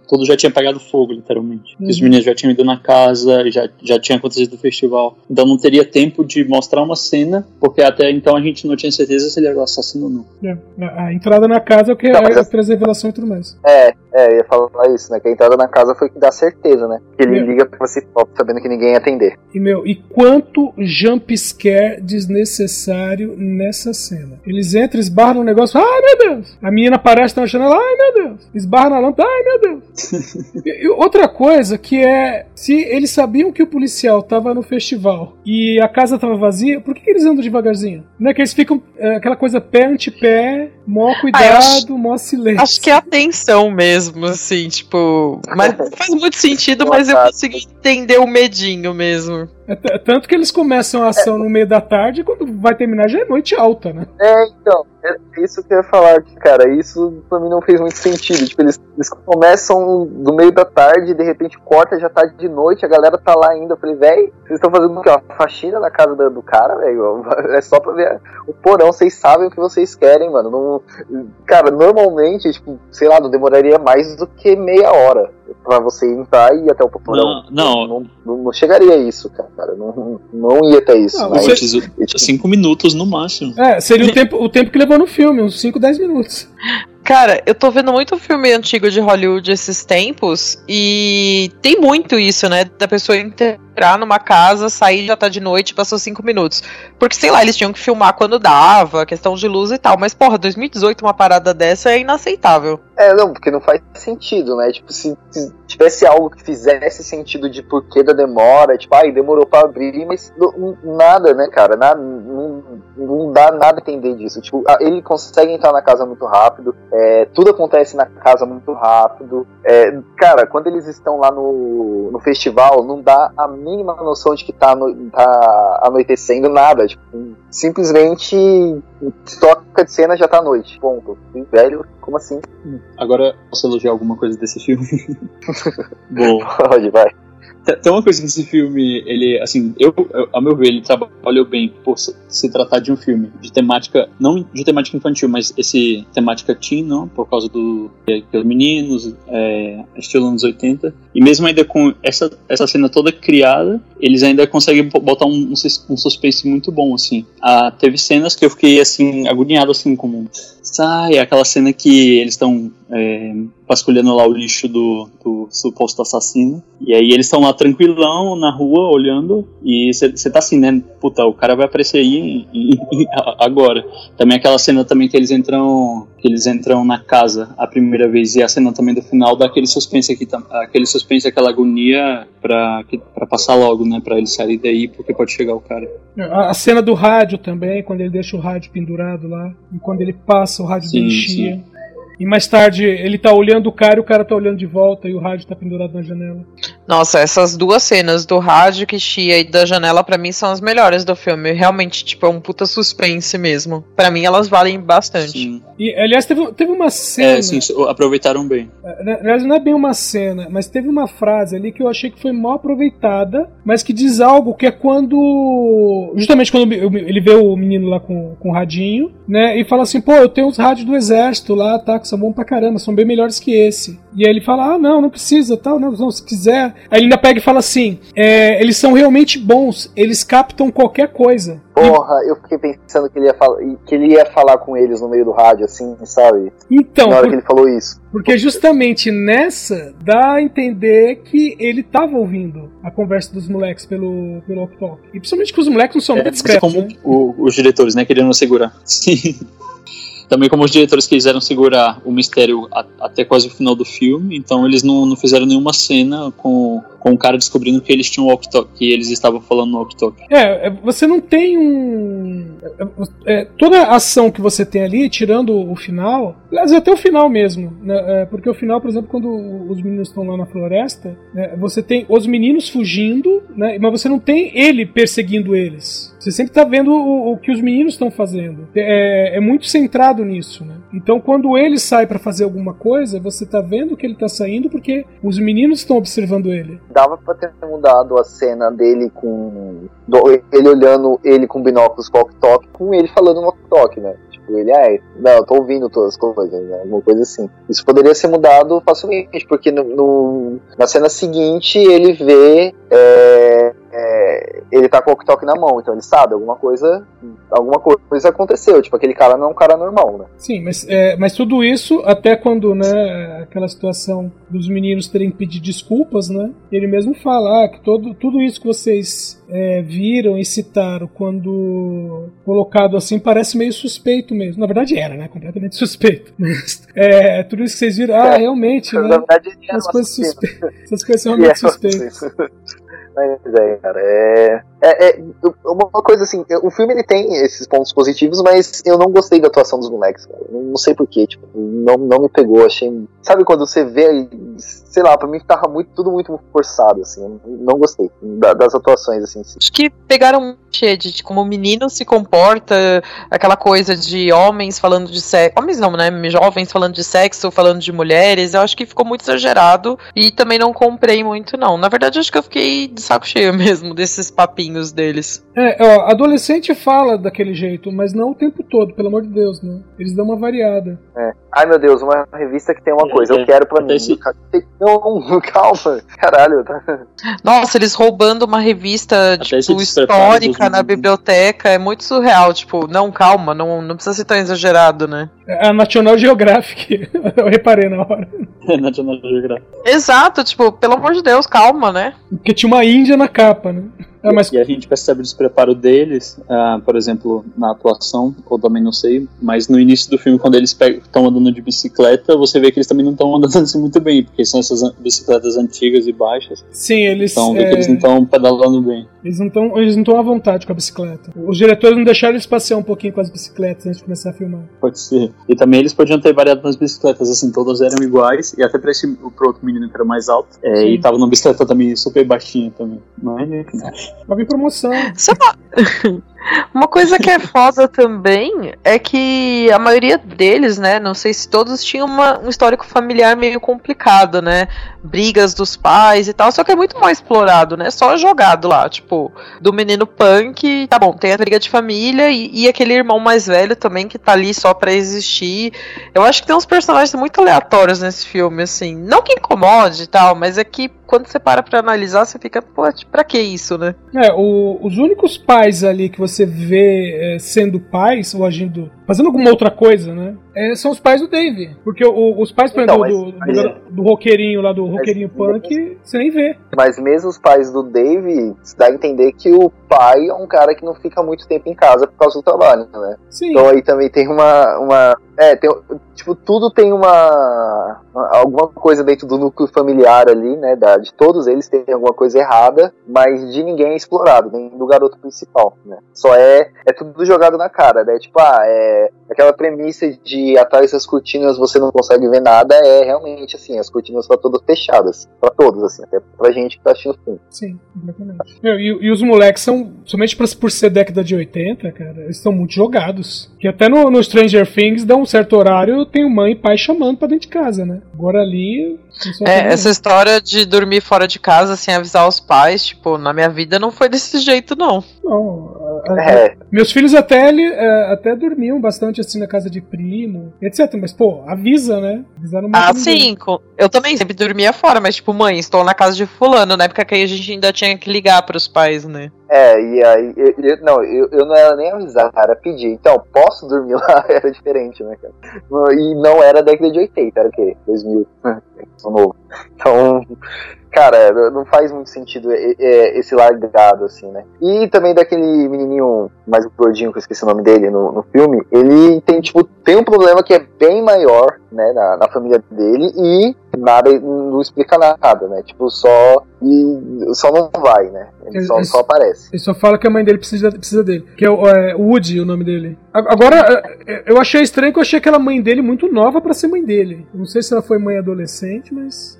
[SPEAKER 6] Tudo já tinha pegado fogo, literalmente.
[SPEAKER 5] Uhum.
[SPEAKER 6] Os meninos já tinham ido na casa, já, já tinha acontecido o festival. Então não teria tempo de mostrar uma cena, porque até então a gente não tinha certeza se ele era o assassino ou não.
[SPEAKER 5] É, a, a entrada na casa é o que
[SPEAKER 4] mas
[SPEAKER 5] é,
[SPEAKER 4] essa-
[SPEAKER 5] traz revelação e tudo mais.
[SPEAKER 4] É, é, ia falar isso, né? Que a entrada na casa foi que dá certeza, né? Que ele
[SPEAKER 5] É.
[SPEAKER 4] liga pra próprio sabendo que ninguém ia atender.
[SPEAKER 5] E, meu, e quanto jump scare desnecessário nessa cena. Eles entram, esbarram no negócio, ai meu Deus! A menina aparece na janela, ai meu Deus! Esbarra na lâmpada, ai meu Deus! e, e outra coisa que é, se eles sabiam que o policial tava no festival e a casa tava vazia, por que, que eles andam devagarzinho? Não é que eles ficam é, aquela coisa pé ante pé, mó cuidado,
[SPEAKER 7] acho-
[SPEAKER 5] mó silêncio.
[SPEAKER 7] Acho que é atenção mesmo, assim, tipo. Mas não faz muito sentido, mas eu consegui entender o medinho mesmo.
[SPEAKER 5] É tanto que eles começam a ação no meio da tarde e quando vai terminar já é noite alta, né?
[SPEAKER 4] É, então, é isso que eu ia falar, cara, isso pra mim não fez muito sentido. Tipo, eles, eles começam do meio da tarde, de repente corta, já tá de noite, a galera tá lá ainda. Eu falei, véi, vocês estão fazendo o quê? Uma faxina na casa do, do cara, velho? É só pra ver o porão, vocês sabem o que vocês querem, mano. Não, cara, normalmente, tipo, sei lá, não demoraria mais do que meia hora pra você entrar e ir até o porão.
[SPEAKER 6] Não, não.
[SPEAKER 4] Não, não, não chegaria a isso, cara. Não, não ia até isso.
[SPEAKER 5] Não,
[SPEAKER 4] mas,
[SPEAKER 5] você-
[SPEAKER 6] cinco minutos no máximo.
[SPEAKER 5] É, seria o tempo, o tempo que levou no filme, uns 5, 10 minutos.
[SPEAKER 7] Cara, eu tô vendo muito filme antigo de Hollywood esses tempos e tem muito isso, né? Da pessoa entrar numa casa, sair já tá de noite, passou cinco minutos. Porque, sei lá, eles tinham que filmar quando dava, questão de luz e tal. Mas, porra, 2018 uma parada dessa é inaceitável.
[SPEAKER 4] É, não, porque não faz sentido, né? Tipo, se, se tivesse algo que fizesse sentido de porquê da demora, tipo, ai, demorou pra abrir, mas não- nada, né, cara? Não, não dá nada a entender disso. Tipo, ele consegue entrar na casa muito rápido, é, tudo acontece na casa muito rápido. É, cara, quando eles estão lá no, no festival, não dá a mínima noção de que tá, no- tá anoitecendo nada. Tipo, simplesmente toca de cena já tá à noite. Ponto. E, velho, como assim?
[SPEAKER 6] Agora, posso elogiar alguma coisa desse filme? Bom,
[SPEAKER 4] Pode, vai.
[SPEAKER 6] Tem uma coisa que esse filme, ele, assim, eu, eu- a meu ver, ele trabalhou bem por se, se tratar de um filme de temática, não de temática infantil, mas esse temática teen, não, por causa do é, dos meninos, é, estilo anos 80. E mesmo ainda com essa, essa cena toda criada, eles ainda conseguem bo- botar um, um sus- suspense muito bom, assim. Ah, teve cenas que eu fiquei, assim, agoniado, assim, como... Sai, aquela cena que eles estão é, vasculhando lá o lixo do, do suposto assassino. E aí eles estão lá tranquilão na rua, olhando. E você tá assim, né? Puta, o cara vai aparecer aí agora. Também aquela cena também que eles entram. Que eles entram na casa a primeira vez. E a cena também do final dá aquele suspense aqui, aquele suspense, aquela agonia pra, passar logo, né? Pra eles saírem daí, porque pode chegar o cara.
[SPEAKER 5] A, a cena do rádio também, quando ele deixa o rádio pendurado lá, e quando ele passa, o rádio
[SPEAKER 6] Sim,
[SPEAKER 5] dele chia. E mais tarde ele tá olhando o cara e o cara tá olhando de volta e o rádio tá pendurado na janela.
[SPEAKER 7] Nossa, essas duas cenas do rádio que chia e da janela pra mim são as melhores do filme. Realmente, tipo, é um puta suspense mesmo. Pra mim elas valem bastante.
[SPEAKER 6] Sim.
[SPEAKER 5] E aliás, teve, teve uma cena.
[SPEAKER 6] É, sim, aproveitaram bem.
[SPEAKER 5] Na verdade, não é bem uma cena, mas teve uma frase ali que eu achei que foi mal aproveitada, mas que diz algo que é quando. Justamente quando ele vê o menino lá com, com o radinho, né? E fala assim: pô, eu tenho os rádios do exército lá, tá? Que são bons pra caramba, são bem melhores que esse. E aí ele fala: ah, não, não precisa, tal, não, não se quiser. Aí ele ainda pega e fala assim: é, eles são realmente bons, eles captam qualquer coisa.
[SPEAKER 4] Porra, eu fiquei pensando que ele, ia falar, que ele ia falar com eles no meio do rádio, assim, sabe?
[SPEAKER 5] Então,
[SPEAKER 4] Na hora
[SPEAKER 5] por-
[SPEAKER 4] que ele falou isso.
[SPEAKER 5] Porque justamente nessa dá a entender que ele tava ouvindo a conversa dos moleques pelo, pelo walk-talk. E principalmente que os moleques não são
[SPEAKER 6] É,
[SPEAKER 5] muito discretos.
[SPEAKER 6] como
[SPEAKER 5] né?
[SPEAKER 6] o- os diretores, né, querendo segurar. Sim. Também como os diretores quiseram segurar o mistério a- até quase o final do filme, então eles não, não fizeram nenhuma cena com, com o cara descobrindo que eles tinham walkie-talkie, que eles estavam falando no walkie-talkie.
[SPEAKER 5] É, é, você não tem um. é, é, toda a ação que você tem ali, tirando o final, aliás, até o final mesmo, né, é, porque o final, por exemplo, quando os meninos estão lá na floresta, né, você tem os meninos fugindo, né, mas você não tem ele perseguindo eles. Você sempre tá vendo o, o que os meninos estão fazendo. É, é muito centrado nisso, né? Então, quando ele sai pra fazer alguma coisa, você tá vendo que ele tá saindo porque os meninos estão observando ele.
[SPEAKER 4] Dava pra ter mudado a cena dele com. ele olhando ele com binóculos walk-talk, com ele falando walk-talk, né? Tipo, ele, ah, não, eu tô ouvindo todas as coisas, né? Alguma coisa assim. Isso poderia ser mudado facilmente, porque no, no- na cena seguinte ele vê. é, é, ele tá com o walk-talk na mão, então ele sabe, alguma coisa. Alguma coisa aconteceu. Tipo, aquele cara não é um cara normal, né?
[SPEAKER 5] Sim, mas, é, mas tudo isso até quando, né, aquela situação dos meninos terem que pedir desculpas, né? Ele mesmo fala ah, que todo, tudo isso que vocês é, viram e citaram quando colocado assim parece meio suspeito mesmo. Na verdade era, né? Completamente suspeito. Mas, é, tudo isso que vocês viram, ah, realmente,
[SPEAKER 4] Na
[SPEAKER 5] né?
[SPEAKER 4] verdade,
[SPEAKER 5] As coisas suspeitas. Essas coisas são realmente
[SPEAKER 4] é,
[SPEAKER 5] suspeitas.
[SPEAKER 4] Mas é, cara, é, é, é uma coisa assim, o filme ele tem esses pontos positivos, mas eu não gostei da atuação dos moleques, cara. Não, sei porquê, tipo, não, não me pegou, achei. Sabe quando você vê, sei lá, pra mim tava muito, tudo muito forçado, assim, não gostei da- das atuações, assim.
[SPEAKER 7] Acho que pegaram clichê de, de como o menino se comporta, aquela coisa de homens falando de sexo. Homens não, né? Jovens falando de sexo, falando de mulheres. Eu acho que ficou muito exagerado e também não comprei muito, não. Na verdade, acho que eu fiquei de saco cheio mesmo desses papinhos deles.
[SPEAKER 5] É, ó, adolescente fala daquele jeito, mas não o tempo todo, pelo amor de Deus, né? Eles dão uma variada.
[SPEAKER 4] Ai meu Deus, uma revista que tem uma
[SPEAKER 6] É,
[SPEAKER 4] coisa, eu
[SPEAKER 6] é,
[SPEAKER 4] quero pra
[SPEAKER 6] até
[SPEAKER 4] mim.
[SPEAKER 6] esse-
[SPEAKER 4] Não, calma, caralho, tá?
[SPEAKER 7] Nossa, eles roubando uma revista,
[SPEAKER 6] esse
[SPEAKER 7] tipo,
[SPEAKER 6] despreparo
[SPEAKER 7] na
[SPEAKER 6] meninos.
[SPEAKER 7] biblioteca. É muito surreal. Tipo, não, calma, não, não precisa ser tão exagerado, né?
[SPEAKER 5] É A National Geographic, eu reparei na hora.
[SPEAKER 6] National Geographic.
[SPEAKER 7] Exato, tipo, pelo amor de Deus, calma, né?
[SPEAKER 5] Porque tinha uma Índia na capa, né? Ah, mas
[SPEAKER 6] E a gente percebe o despreparo deles, ah, por exemplo, na atuação, ou também não sei, mas no início do filme, quando eles estão andando de bicicleta, você vê que eles também não estão andando assim muito bem, porque são essas bicicletas antigas e baixas,
[SPEAKER 5] sim, eles.
[SPEAKER 6] então vê
[SPEAKER 5] é,
[SPEAKER 6] que eles não estão pedalando bem.
[SPEAKER 5] Eles não estão eles não à vontade com a bicicleta. Os diretores não deixaram eles passear um pouquinho com as bicicletas antes de começar a filmar.
[SPEAKER 6] Pode ser. E também eles podiam ter variado nas bicicletas, assim, todas eram iguais, e até pra esse pro outro menino que era mais alto, é, e tava numa bicicleta também super baixinha também. Mas, enfim.
[SPEAKER 5] Vai vir promoção.
[SPEAKER 7] Lá. Uma coisa que é foda também é que a maioria deles, né? Não sei se todos tinham uma- um histórico familiar meio complicado, né? Brigas dos pais e tal, só que é muito mais explorado, né? Só jogado lá, tipo, do menino punk, tá bom, tem a briga de família e, e aquele irmão mais velho também que tá ali só pra existir. Eu acho que tem uns personagens muito aleatórios nesse filme, assim. Não que incomode e tal, mas é que quando você para pra analisar, você fica, pô, pra que isso, né?
[SPEAKER 5] É, o- os únicos pais ali que você vê é, sendo pais ou agindo. Fazendo alguma outra coisa, né? é, são os pais do Dave. Porque o- os pais, por
[SPEAKER 4] Então,
[SPEAKER 5] exemplo,
[SPEAKER 4] mas-
[SPEAKER 5] do, do,
[SPEAKER 4] é.
[SPEAKER 5] do roqueirinho lá, do roqueirinho punk, você nem vê.
[SPEAKER 4] Mas mesmo os pais do Dave, dá a entender que o pai é um cara que não fica muito tempo em casa por causa do trabalho, né?
[SPEAKER 5] Sim.
[SPEAKER 4] Então aí também tem uma. uma é, tem, tipo, tudo tem uma. alguma coisa dentro do núcleo familiar ali, né? Da, de todos eles tem alguma coisa errada, mas de ninguém é explorado, nem do garoto principal, né? Só é. É tudo jogado na cara, né? Tipo, ah, é. Aquela premissa de atrás das cortinas você não consegue ver nada é realmente assim, as cortinas estão todas fechadas. Pra todos, assim, até pra gente que tá assistindo o filme.
[SPEAKER 5] Sim, completamente. Meu, e, e os moleques são, somente pra- por ser década de 80, cara, eles estão muito jogados. Que até no, no Stranger Things, dá um certo horário, tem mãe e pai chamando pra dentro de casa, né? Agora ali.
[SPEAKER 7] É, essa história de dormir fora de casa sem avisar os pais, tipo, na minha vida não foi desse jeito, não.
[SPEAKER 5] Não,
[SPEAKER 4] É,
[SPEAKER 5] Meus filhos até, ele, é, até dormiam bastante assim na casa de primo, etc. Mas, pô, avisa, né? Avisar não mata
[SPEAKER 7] Ah, sim, eu também sempre dormia fora, mas tipo, mãe, estou na casa de fulano, na época que a gente ainda tinha que ligar pros pais, né?
[SPEAKER 4] É, e aí, eu, eu- não, eu, eu não era nem avisar, era pedir. Então, posso dormir lá? Era diferente, né, cara? E não era década de 80, era o quê? 2000, sou novo. Então, cara, não faz muito sentido é, é, esse largado, assim, né? E também daquele menininho mais gordinho, que eu esqueci o nome dele no, no filme, ele tem, tipo, tem um problema que é bem maior, né, na, na família dele e nada, não explica nada, né? Tipo, só. E só não vai, né? Ele só,
[SPEAKER 5] Ele-
[SPEAKER 4] só aparece.
[SPEAKER 5] Ele só fala que a mãe dele precisa, precisa dele. Que é o é, Woody, o nome dele. Agora, é, eu achei estranho que eu achei aquela mãe dele muito nova pra ser mãe dele. Não sei se ela foi mãe adolescente, mas.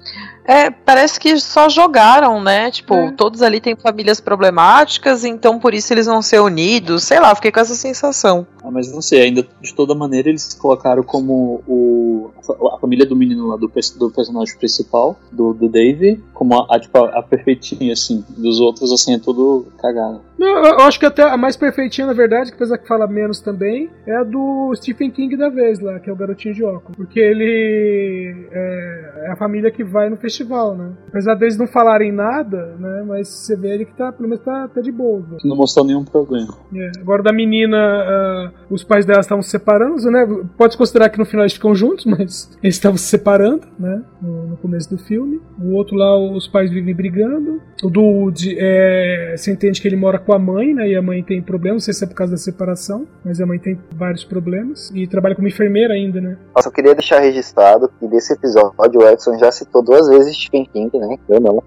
[SPEAKER 7] É, parece que só jogaram, né? Tipo,
[SPEAKER 5] É.
[SPEAKER 7] todos ali têm famílias problemáticas, então por isso eles vão ser unidos. Sei lá, fiquei com essa sensação.
[SPEAKER 6] Ah, mas não sei, ainda de toda maneira eles colocaram como o, a família do menino lá, do, do personagem principal, do, do Dave, como a, a, tipo, a, a perfeitinha, assim. Dos outros, assim, é tudo cagado.
[SPEAKER 5] Não, eu acho que até a mais perfeitinha, na verdade, que apesar que fala menos também, é a do Stephen King da vez lá, que é o garotinho de óculos. Porque ele é, é a família que vai no festival, né? Apesar deles não falarem nada, né? Mas você vê ele que tá, pelo menos tá, tá de boa. né?
[SPEAKER 6] Não mostrou nenhum problema.
[SPEAKER 5] É, Agora da menina, ah, os pais dela estavam se separando, né? Pode considerar que no final eles ficam juntos, mas eles estavam se separando, né? No, no começo do filme. O outro lá, os pais vivem brigando. O do Woody, é, você entende que ele mora com a mãe, né? E a mãe tem problemas, não sei se é por causa da separação, mas a mãe tem vários problemas. E trabalha como enfermeira ainda, né?
[SPEAKER 4] Nossa, eu queria deixar registrado que desse episódio o Edson já citou duas vezes Stephen King, né? Eu não.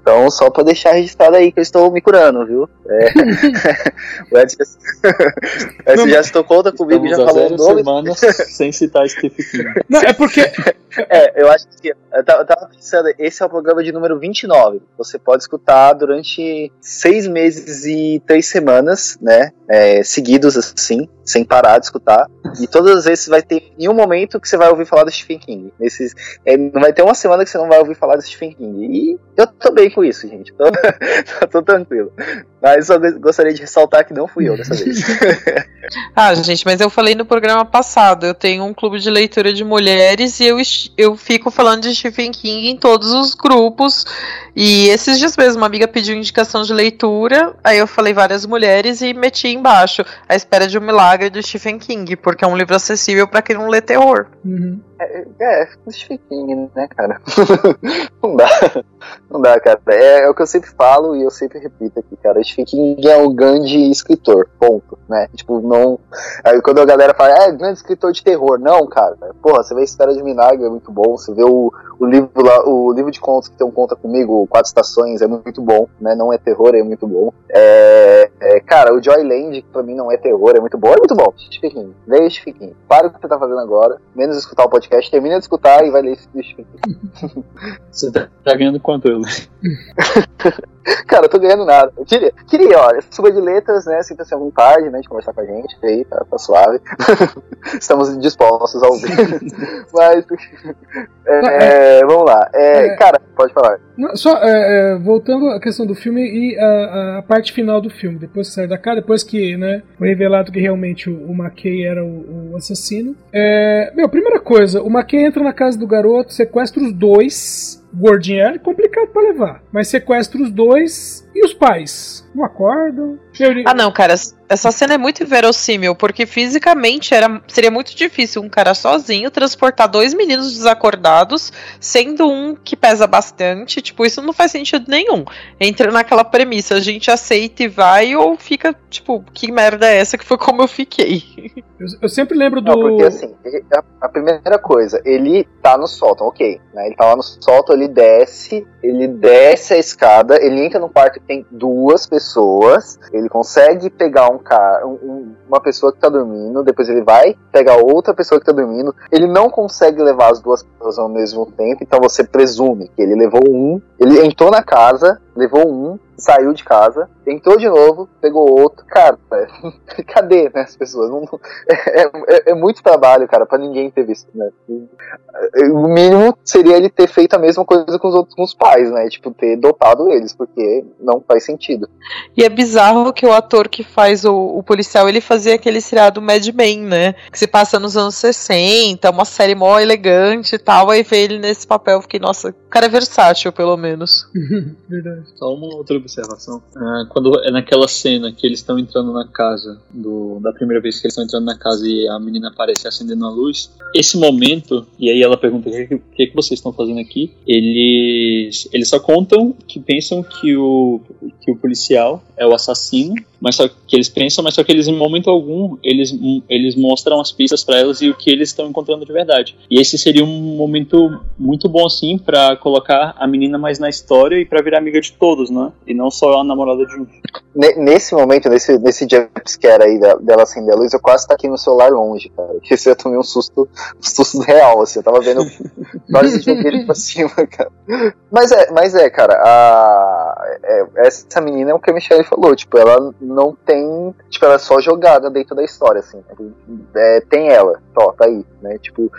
[SPEAKER 4] Então, só pra deixar registrado aí que eu estou me curando, viu? É. o Edson, o Edson já citou conta comigo, já
[SPEAKER 6] Estamos
[SPEAKER 4] falou o
[SPEAKER 6] zero
[SPEAKER 4] nome.
[SPEAKER 6] semanas sem citar Stephen King.
[SPEAKER 5] Não, é porque.
[SPEAKER 4] É, eu acho que. Eu tava, eu tava pensando, esse é o programa de número 29. Você pode escutar durante seis meses e três semanas, né? é, seguidos, assim, sem parar de escutar. E todas as vezes vai ter em um momento que você vai ouvir falar do Stephen King. Nesses, é, não vai ter uma semana que você não vai ouvir falar do Stephen King. E eu tô bem com isso, gente. Tô, tô tranquilo. Mas só gostaria de ressaltar que não fui eu dessa vez.
[SPEAKER 7] Ah, gente, mas eu falei no programa passado, eu tenho um clube de leitura de mulheres e eu, eu fico falando de Stephen King em todos os grupos. E esses dias mesmo, uma amiga pediu indicação de leitura, aí eu falei várias mulheres e meti embaixo A Espera de um Milagre do Stephen King, porque é um livro acessível pra quem não lê terror.
[SPEAKER 5] Uhum.
[SPEAKER 4] É, o Stephen King, né, cara? não dá. Não dá, cara. É, é o que eu sempre falo e eu sempre repito aqui, cara. Stephen é um grande escritor, ponto, né? Tipo, não... Aí quando a galera fala, é, grande escritor de terror. Não, cara. Porra, você vê a História de Milagre, é muito bom. Você vê o, o livro lá, o livro de contos que tem um conta comigo, Quatro Estações, é muito bom, né? Não é terror, é muito bom. É, é, cara, o Joyland, que pra mim não é terror, é muito bom. É muito bom, King. Leia o Stephen King. Para o que você tá fazendo agora, menos escutar o podcast, termina de escutar e vai ler o Stephen King.
[SPEAKER 6] Você tá, tá ganhando quanto eu?
[SPEAKER 4] Cara, eu tô ganhando nada. Eu queria, queria, olha, suba de letras, né? Sinta-se à vontade, né? De conversar com a gente. Aí, tá, tá suave. Estamos dispostos ao ouvir. Mas. é, vamos lá. É,
[SPEAKER 5] É.
[SPEAKER 4] Cara, pode falar.
[SPEAKER 5] Não, Só é, é, voltando à questão do filme e a, a parte final do filme, depois que sai da casa, depois que né, foi revelado que realmente o, o McKay era o, o assassino. É, meu, primeira coisa, o McKay entra na casa do garoto, sequestra os dois. Gordinho é complicado pra levar, mas sequestra os dois e os pais. Não acordam.
[SPEAKER 7] Ah, não, cara, essa cena é muito inverossímil, porque fisicamente era, seria muito difícil um cara sozinho transportar dois meninos desacordados, sendo um que pesa bastante. Tipo, isso não faz sentido nenhum. Entra naquela premissa, a gente aceita e vai, ou fica, tipo, que merda é essa que foi como eu fiquei.
[SPEAKER 5] Eu, eu sempre lembro do.
[SPEAKER 4] Não, porque assim, a, a primeira coisa, ele tá no sótão, ok. Né? Ele tá lá no sótão, ele desce, ele desce a escada, ele entra no quarto que tem duas pessoas, ele consegue pegar um cara, um- uma pessoa que tá dormindo, depois ele vai pegar outra pessoa que tá dormindo, ele não consegue levar as duas pessoas ao mesmo tempo, então você presume que ele levou um, ele entrou na casa, levou um, saiu de casa, entrou de novo, pegou outro, cara, cadê né, as pessoas? Não- é, é- é muito trabalho, cara, pra ninguém ter visto, né? O mínimo seria ele ter feito a mesma coisa com os outros com os pais, né? Tipo, ter dopado eles, porque não faz sentido.
[SPEAKER 7] E é bizarro que o ator que faz o, o policial, ele fazia aquele seriado Mad Men, né? Que se passa nos anos 60, uma série mó elegante e tal. Aí vê ele nesse papel, eu fiquei, nossa, o cara é versátil, pelo menos.
[SPEAKER 5] Verdade.
[SPEAKER 6] Só uma outra observação. Ah, quando é naquela cena que eles estão entrando na casa, do, da primeira vez que eles estão entrando na casa e a menina aparece acendendo a luz, esse momento, e aí ela pergunta o que, que, que que vocês estão fazendo aqui, eles, eles só contam que pensam que o, que o policial é o assassino mas só que eles pensam, mas só que eles em momento algum eles, eles mostram as pistas para elas e o que eles estão encontrando de verdade. E esse seria um momento muito bom assim para colocar a menina mais na história e para virar amiga de todos, né? E não só a namorada de um.
[SPEAKER 4] Nesse momento, nesse, nesse jumpscare aí dela acender a luz, eu quase aqui no celular longe, cara. Porque eu tomei um susto, um susto real, assim. Eu tava vendo vários jogueiros pra cima, cara. Mas é, mas é, cara, a, é, essa menina é o que a Michelle falou, tipo, ela não tem. Tipo, ela é só jogada dentro da história, assim. É, tem ela, ó, tá aí, né? Tipo,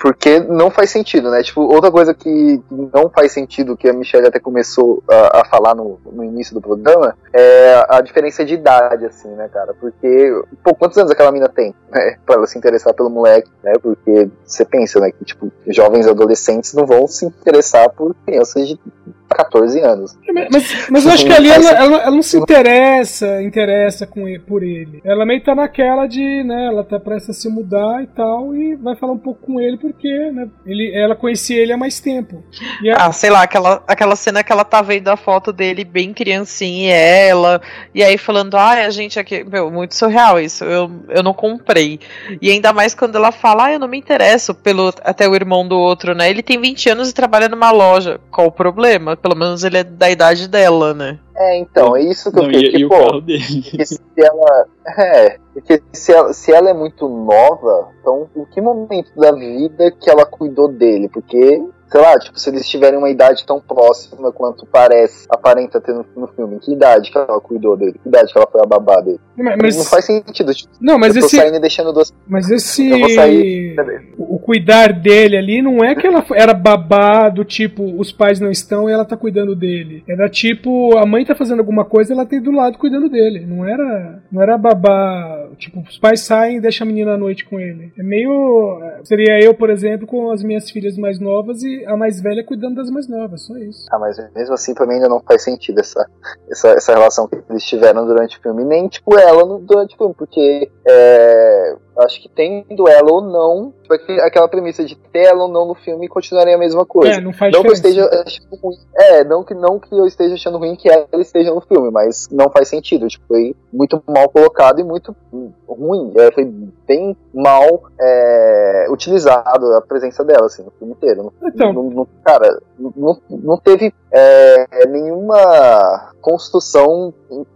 [SPEAKER 4] porque não faz sentido, né? Tipo, outra coisa que não faz sentido, que a Michelle até começou a, a falar no, no, início do programa, é a diferença de idade, assim, né, cara? Porque, pô, quantos anos aquela mina tem, né? Pra ela se interessar pelo moleque, né? Porque você pensa, né, que, tipo, jovens adolescentes não vão se interessar por crianças de 14 anos.
[SPEAKER 5] Mas, mas eu acho que ali ela, ela, ela, não se interessa, interessa com ele, por ele. Ela meio tá naquela de, né, ela tá prestes a se mudar e tal, e vai falar um pouco com ele porque, né, ele, ela conhecia ele há mais tempo.
[SPEAKER 7] A... Ah, sei lá, aquela, aquela cena que ela tá vendo a foto dele bem criancinha e ela, e aí falando, ah, a gente aqui, meu, muito surreal isso, eu, eu não comprei. E ainda mais quando ela fala, ah, eu não me interesso pelo até o irmão do outro, né, ele tem 20 anos e trabalha numa loja, qual o problema? Pelo menos ele é da idade dela, né?
[SPEAKER 4] É, então, é isso que eu
[SPEAKER 6] fiquei,
[SPEAKER 4] tipo,
[SPEAKER 6] o carro dele.
[SPEAKER 4] se ela, é, porque se ela, se ela é muito nova, então em que momento da vida que ela cuidou dele? Porque sei lá, tipo, se eles tiverem uma idade tão próxima quanto parece, aparenta ter no, no filme, que idade que ela cuidou dele? Que idade que ela foi a babá dele?
[SPEAKER 5] Mas,
[SPEAKER 4] não faz sentido. Tipo,
[SPEAKER 5] não, mas
[SPEAKER 4] eu tô
[SPEAKER 5] esse,
[SPEAKER 4] saindo e deixando duas.
[SPEAKER 5] Mas esse.
[SPEAKER 4] Sair.
[SPEAKER 5] O, o cuidar dele ali não é que ela era babá do tipo, os pais não estão e ela tá cuidando dele. Era tipo, a mãe tá fazendo alguma coisa ela tem do lado cuidando dele. Não era. Não era babá. Tipo, os pais saem e deixam a menina à noite com ele. É meio. Seria eu, por exemplo, com as minhas filhas mais novas e a mais velha cuidando das mais novas, só isso.
[SPEAKER 4] Ah, mas mesmo assim pra mim ainda não faz sentido essa, essa, essa relação que eles tiveram durante o filme, nem tipo ela no, durante o filme, porque é, acho que tendo ela ou não, aquela premissa de ter ela ou não no filme continuaria a mesma coisa.
[SPEAKER 5] É, não faz
[SPEAKER 4] não que eu esteja achando ruim. É, não que, não que eu esteja achando ruim que ela esteja no filme, mas não faz sentido. Tipo, foi muito mal colocado e muito ruim. É, foi bem mal é, utilizado a presença dela, assim, no filme inteiro.
[SPEAKER 5] Então.
[SPEAKER 4] Não, não, cara, não, não teve é, nenhuma construção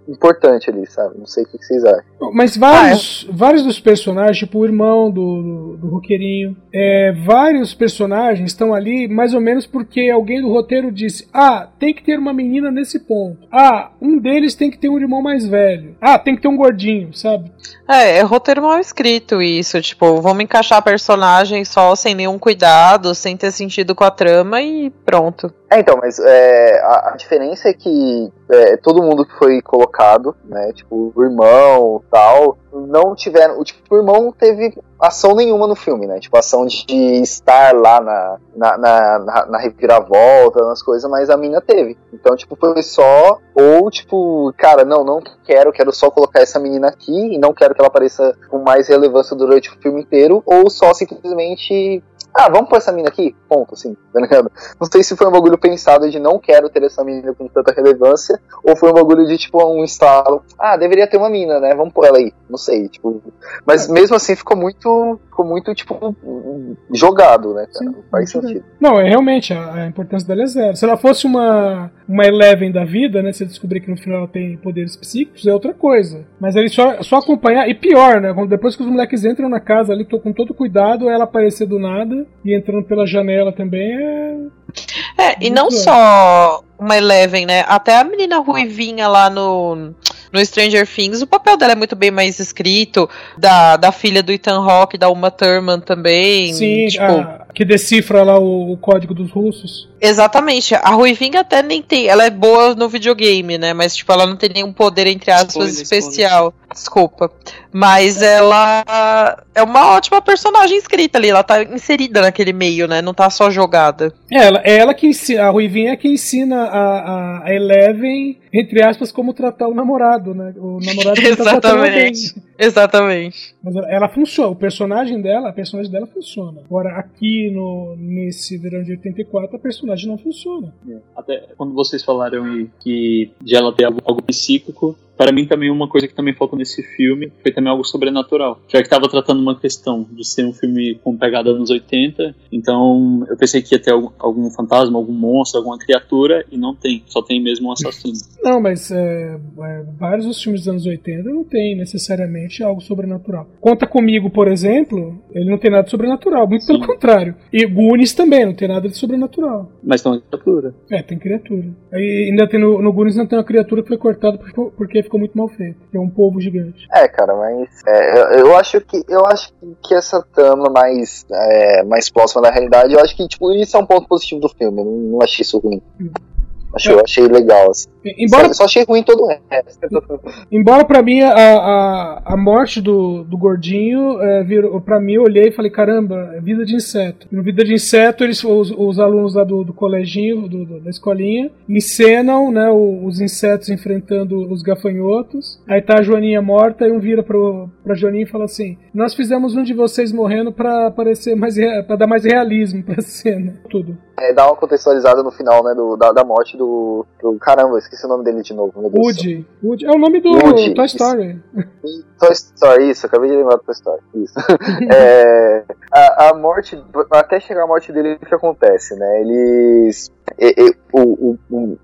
[SPEAKER 4] importante ali, sabe? Não sei o que vocês acham.
[SPEAKER 5] Mas vários, ah, é. vários dos personagens, tipo o irmão do, do, do roqueirinho, é, vários personagens estão ali mais ou menos porque alguém do roteiro disse: Ah, tem que ter uma menina nesse ponto. Ah, um deles tem que ter um irmão mais velho. Ah, tem que ter um gordinho, sabe?
[SPEAKER 7] É, é roteiro mal escrito isso. Tipo, vamos encaixar personagens só sem nenhum cuidado, sem ter sentido com a trama e pronto.
[SPEAKER 4] É, então, mas é, a, a, diferença é que é, todo mundo que foi colocado, né, tipo, o irmão tal, não tiveram. Tipo, o irmão não teve ação nenhuma no filme, né? Tipo, ação de estar lá na, na, na, na reviravolta, nas coisas, mas a mina teve. Então, tipo, foi só. Ou, tipo, cara, não, não quero, quero só colocar essa menina aqui e não quero que ela apareça com mais relevância durante o filme inteiro, ou só simplesmente ah, vamos pôr essa mina aqui? Ponto, assim, tá ligado? Não sei se foi um bagulho pensado de não quero ter essa mina com tanta relevância, ou foi um bagulho de, tipo, um instalo. Ah, deveria ter uma mina, né? Vamos pôr ela aí. Não sei, tipo. Mas mesmo assim ficou muito, ficou muito, tipo, jogado, né, cara? Sim, não faz sentido.
[SPEAKER 5] Não, é realmente, a, a, importância dela é zero. Se ela fosse uma, uma Eleven da vida, né? Se descobrir que no final ela tem poderes psíquicos, é outra coisa. Mas ele só, só acompanhar, e pior, né? Depois que os moleques entram na casa ali, tô com todo cuidado, ela aparecer do nada e entrando pela janela também é.
[SPEAKER 7] É, e não só uma Eleven, né? Até a menina ruivinha lá no, no Stranger Things, o papel dela é muito bem mais escrito. Da, da filha do Ethan Hawke, da Uma Thurman também.
[SPEAKER 5] Sim,
[SPEAKER 7] tipo...
[SPEAKER 5] a, que decifra lá o, o, código dos russos.
[SPEAKER 7] Exatamente. A Ruivinha até nem tem. Ela é boa no videogame, né? Mas, tipo, ela não tem nenhum poder, entre aspas, spoiler, especial. Spoiler. Desculpa. Mas ela é uma ótima personagem escrita ali. Ela tá inserida naquele meio, né? Não tá só jogada.
[SPEAKER 5] É, ela, é ela que ensina. A Ruivinha é que ensina a, a Eleven, entre aspas, como tratar o namorado, né? O namorado
[SPEAKER 7] Exatamente. Exatamente.
[SPEAKER 5] Mas ela, ela funciona, o personagem dela, a personagem dela funciona. Agora, aqui no, nesse verão de 84, a personagem não funciona.
[SPEAKER 6] Até quando vocês falaram aí que de ela ter algo, algo psíquico, para mim também uma coisa que também faltou nesse filme foi também algo sobrenatural. Já que estava tratando uma questão de ser um filme com pegada anos 80, então eu pensei que ia ter algum, algum fantasma, algum monstro, alguma criatura, e não tem, só tem mesmo um assassino.
[SPEAKER 5] Não, mas é, é, vários dos filmes dos anos 80 não tem necessariamente algo sobrenatural. Conta comigo, por exemplo, ele não tem nada de sobrenatural, muito pelo
[SPEAKER 6] Sim.
[SPEAKER 5] contrário. E Goonies também não tem nada de sobrenatural.
[SPEAKER 6] Mas tem uma criatura.
[SPEAKER 5] É, tem criatura. Aí ainda tem no, no Goonies não tem uma criatura que foi cortada porque, porque ficou muito mal feito. É um povo gigante.
[SPEAKER 4] É, cara, mas é, eu, eu acho que eu acho que, essa trama mais é, mais próxima da realidade, eu acho que tipo isso é um ponto positivo do filme. Eu não, não achei isso ruim. Acho, Eu achei legal, assim.
[SPEAKER 5] Embora,
[SPEAKER 4] Só, só achei ruim todo o resto.
[SPEAKER 5] embora pra mim a, a, a morte do, do gordinho é, virou, pra mim eu olhei e falei, caramba, é vida de inseto. No Vida de Inseto, eles, os, os alunos lá do, do coleginho, do, do- da escolinha, encenam né, os insetos enfrentando os gafanhotos. Aí tá a Joaninha morta e um vira pro, pra Joaninha e fala assim: Nós fizemos um de vocês morrendo pra parecer mais pra dar mais realismo pra cena. Tudo.
[SPEAKER 4] É, dá uma contextualizada no final, né, do, da, da morte do, do. Caramba, esqueci o nome dele de novo.
[SPEAKER 5] Woody. Woody. É o nome do
[SPEAKER 4] Woody,
[SPEAKER 5] Toy
[SPEAKER 4] isso.
[SPEAKER 5] Story.
[SPEAKER 4] Toy Story, isso, acabei de lembrar do Toy Story. Isso. É, a, a morte, até chegar a morte dele, o que acontece, né? Eles. e- e- o, o,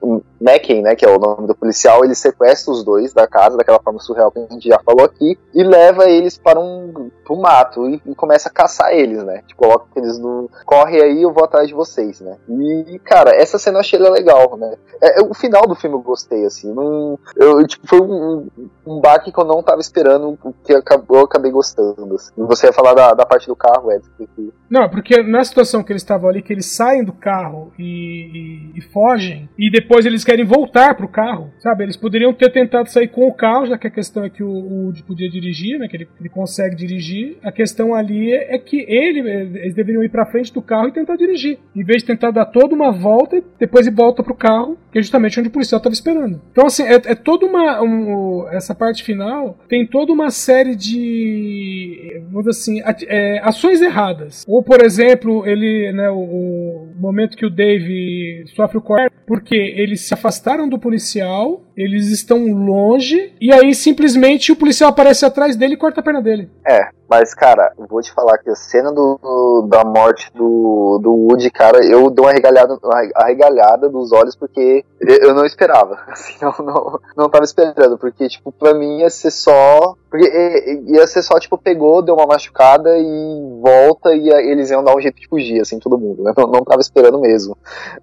[SPEAKER 4] o, Macken, né, que é o nome do policial, ele sequestra os dois da casa, daquela forma surreal que a gente já falou aqui, e leva eles para um pro mato e, e começa a caçar eles, né? Tipo, coloca eles no. Corre aí, eu vou atrás de vocês, né? E, cara, essa cena eu achei legal, né? É, o final do filme eu gostei, assim. Não, eu, tipo, foi um, um baque que eu não tava esperando, que acabou, eu acabei gostando. Assim. Você ia falar da, da parte do carro, Ed.
[SPEAKER 5] Não, porque na situação que eles estavam ali, que eles saem do carro e, e- e fogem, e depois eles querem voltar pro carro, sabe? Eles poderiam ter tentado sair com o carro, já que a questão é que o, o Woody podia dirigir, né? Que ele, ele consegue dirigir. A questão ali é que ele, eles deveriam ir pra frente do carro e tentar dirigir. Em vez de tentar dar toda uma volta e depois ir volta pro carro, que é justamente onde o policial estava esperando. Então, assim, é, é toda uma. um- essa parte final tem toda uma série de. Vamos assim, é, ações erradas. Ou, por exemplo, ele, né, o, o momento que o Dave sofre o corte, porque eles se afastaram do policial, eles estão longe, e aí simplesmente o policial aparece atrás dele e corta a perna dele.
[SPEAKER 4] É, mas, cara, vou te falar que a cena do, do- da morte do, do Woody, cara, eu dou uma regalhada, uma arregalhada dos olhos porque eu não esperava. Assim, não, não, não tava esperando, porque, tipo, pra mim ia ser só. Porque ia ser só, tipo, pegou, deu uma machucada e volta e eles iam dar um jeito de fugir, assim, todo mundo. né? Não, não tava esperando mesmo